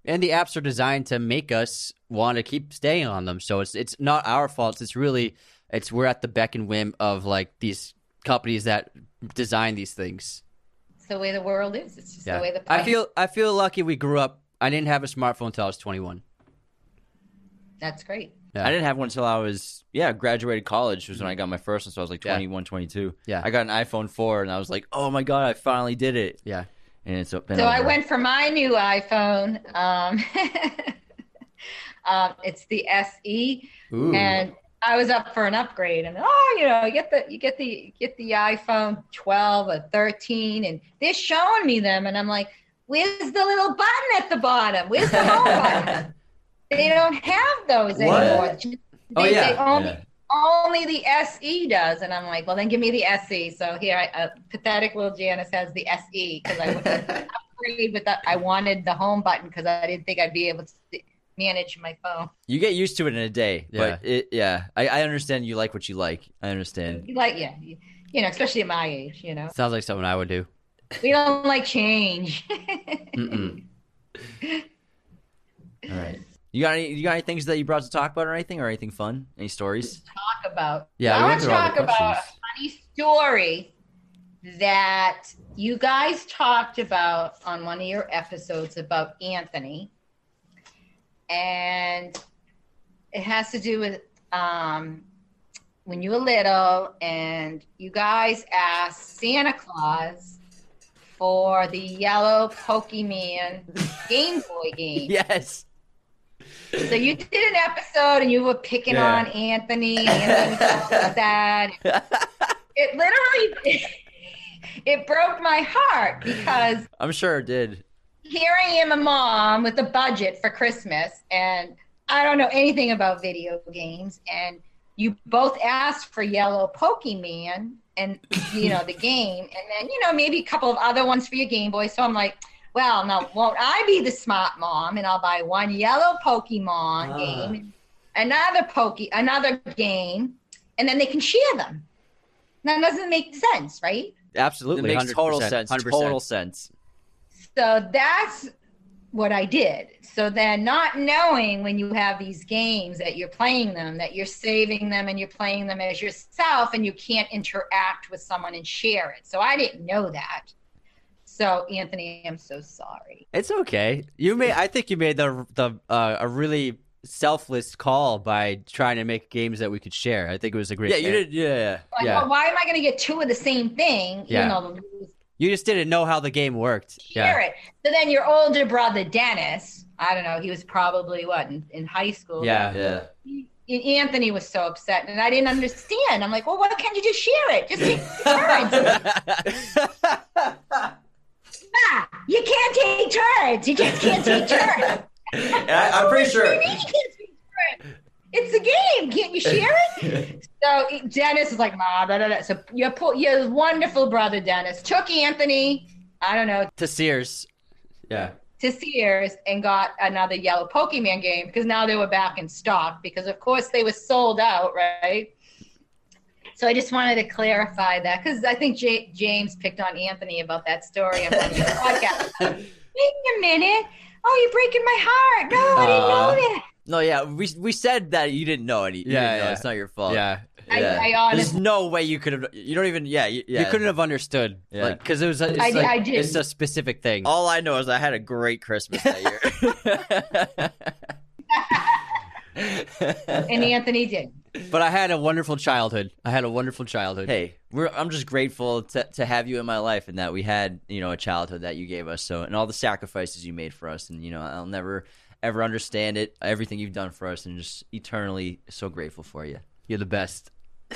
and the apps are designed to make us want to keep staying on them. So it's it's not our fault. It's really it's we're at the beck and whim of like these companies that design these things. it's the way the world is. It's just Yeah, the way the I feel I feel lucky we grew up. I didn't have a smartphone until I was 21. that's great. Yeah. I didn't have one until I was yeah graduated college was when I got my first one. So I was like Yeah. 21, 22. Yeah. I got an iPhone four and I was like, oh my god, I finally did it. Yeah, And it's been So I went for my new iPhone. Um, um, it's the SE, Ooh. and I was up for an upgrade. And oh, you know, you get the you get the get the iPhone 12 or 13, and they're showing me them, and I'm like, where's the little button at the bottom? Where's the home button? they don't have those What? anymore. They, Oh, yeah, they only, yeah. only the SE does, and I'm like, well, then give me the SE. So here, I, uh, pathetic little Janice has the SE because I upgrade with that. I wanted the home button because I didn't think I'd be able to manage my phone. You get used to it in a day, Yeah. but it, yeah, I, I understand you like what you like. I understand. You Like, yeah, you, you know, especially at my age, you know, Sounds like something I would do. we don't like change. All right. You got any? You got any things that you brought to talk about, or anything, or anything fun? Any stories? talk about. Yeah, I want to through all the talk about a funny story that you guys talked about on one of your episodes about Anthony, and it has to do with um, when you were little, and you guys asked Santa Claus for the yellow Pokemon Game Boy game. Yes. So you did an episode and you were picking Yeah. on Anthony. Anthony sad. It literally it broke my heart because I'm sure it did. here I am a mom with a budget for Christmas and I don't know anything about video games and you both asked for yellow Pokemon and you know the game and then you know maybe a couple of other ones for your Game Boy. So I'm like, well, now won't I be the smart mom and I'll buy one yellow Pokemon Ah. game, another Poke, another game, and then they can share them. That doesn't make sense, right? Absolutely. It makes total 100%, sense. 100%. Total sense. So that's what I did. So then, not knowing when you have these games that you're playing them, that you're saving them and you're playing them as yourself, and you can't interact with someone and share it. So I didn't know that. So Anthony, I'm so sorry. It's okay. You made. I think you made the the uh, a really selfless call by trying to make games that we could share. I think it was a great. Yeah, you did. Yeah, yeah. Like, Yeah. well, why am I going to get two of the same thing? Yeah. Even though the You just didn't know how the game worked. share Yeah. it. So then your older brother Dennis, I don't know, he was probably what in, in high school. Yeah. Yeah. And Anthony was so upset, and I didn't understand. I'm like, well, why can't you just share it? Just take turns. Ah, you can't take turns. You just can't take turns. I, I'm pretty sure. What do you mean you can't take turns? It's a game. Can't you share it? so Dennis is like, Ma, da, da, da. So your po- your wonderful brother Dennis took Anthony. I don't know to Sears. Yeah. to Sears and got another yellow Pokemon game because now they were back in stock because of course they were sold out, right? So I just wanted to clarify that because I think J- James picked on Anthony about that story on one of your podcasts. Wait a minute. Oh, you're breaking my heart. No, I didn't Aw. know uh, that. No, yeah, we we said that you didn't know any. You Yeah, know. yeah. It's not your fault. Yeah. Yeah. I There's honestly, no way you could have. You don't even. Yeah, you, yeah. You couldn't have understood. Yeah. Like, because it was. A, it's I- like, I did. It's a specific thing. All I know is I had a great Christmas that year. and Anthony did. But I had a wonderful childhood. I had a wonderful childhood. hey, we're, I'm just grateful to, to have you in my life and that we had, you know, a childhood that you gave us. So, and all the sacrifices you made for us. And, you know, I'll never, ever understand it, everything you've done for us, and just eternally so grateful for you. You're the best.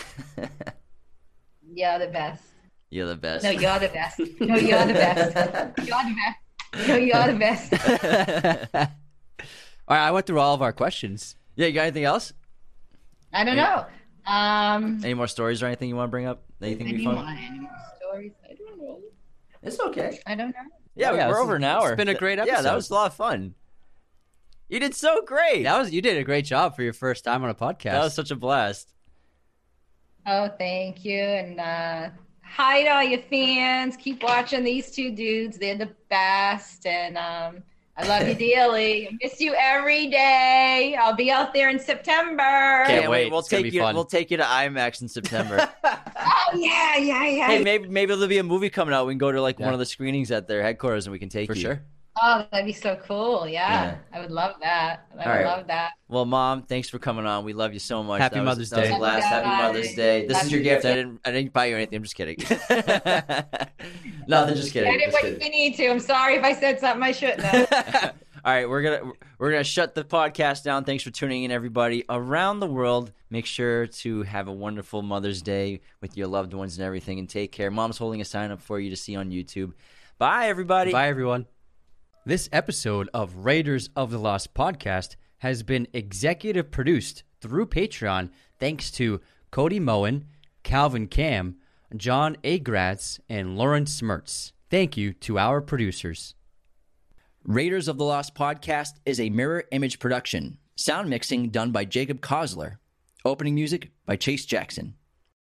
You're the best. You're the best. No, you're the best. No, you're the best. You're the best. No, you're the best. All right, I went through all of our questions. Yeah, you got anything else? I don't know. Um, Any more stories or anything you want to bring up? Anything you think would be any fun? any more stories? I don't know. It's okay. I don't know. Yeah, Oh, yeah, we're over is- an hour. it's been a great episode. Yeah, that was a lot of fun. You did so great. That was you did a great job for your first time on a podcast. That was such a blast. Oh, thank you. And uh, hi to all your fans. Keep watching these two dudes. They're the best. And um, I love you dearly. I miss you every day. I'll be out there in September. Can't wait. We'll It's take be you. fun. We'll take you to IMAX in September. Oh, yeah, yeah, yeah. hey, maybe maybe there'll be a movie coming out. We can go to like Yeah. one of the screenings at their headquarters, and we can take for you. sure. Oh, that'd be so cool. Yeah. Yeah. I would love that. I would All right. love that. Well, mom, thanks for coming on. We love you so much. Happy That Mother's was Day. a blast. Happy Bye. Mother's Day. This is your gift. I didn't. I didn't buy you anything. I'm just kidding. Nothing. Just kidding. I did Just what kidding. you need to. I'm sorry if I said something I shouldn't have. All right, we're gonna we're gonna shut the podcast down. Thanks for tuning in, everybody around the world. Make sure to have a wonderful Mother's Day with your loved ones and everything, and take care. Mom's holding a sign up for you to see on YouTube. Bye, everybody. Bye, everyone. This episode of Raiders of the Lost podcast has been executive produced through Patreon thanks to Cody Moen, Calvin Cam, John A. Gratz, and Lawrence Smertz. Thank you to our producers. Raiders of the Lost podcast is a mirror image production. Sound mixing done by Jacob Kosler. Opening music by Chase Jackson.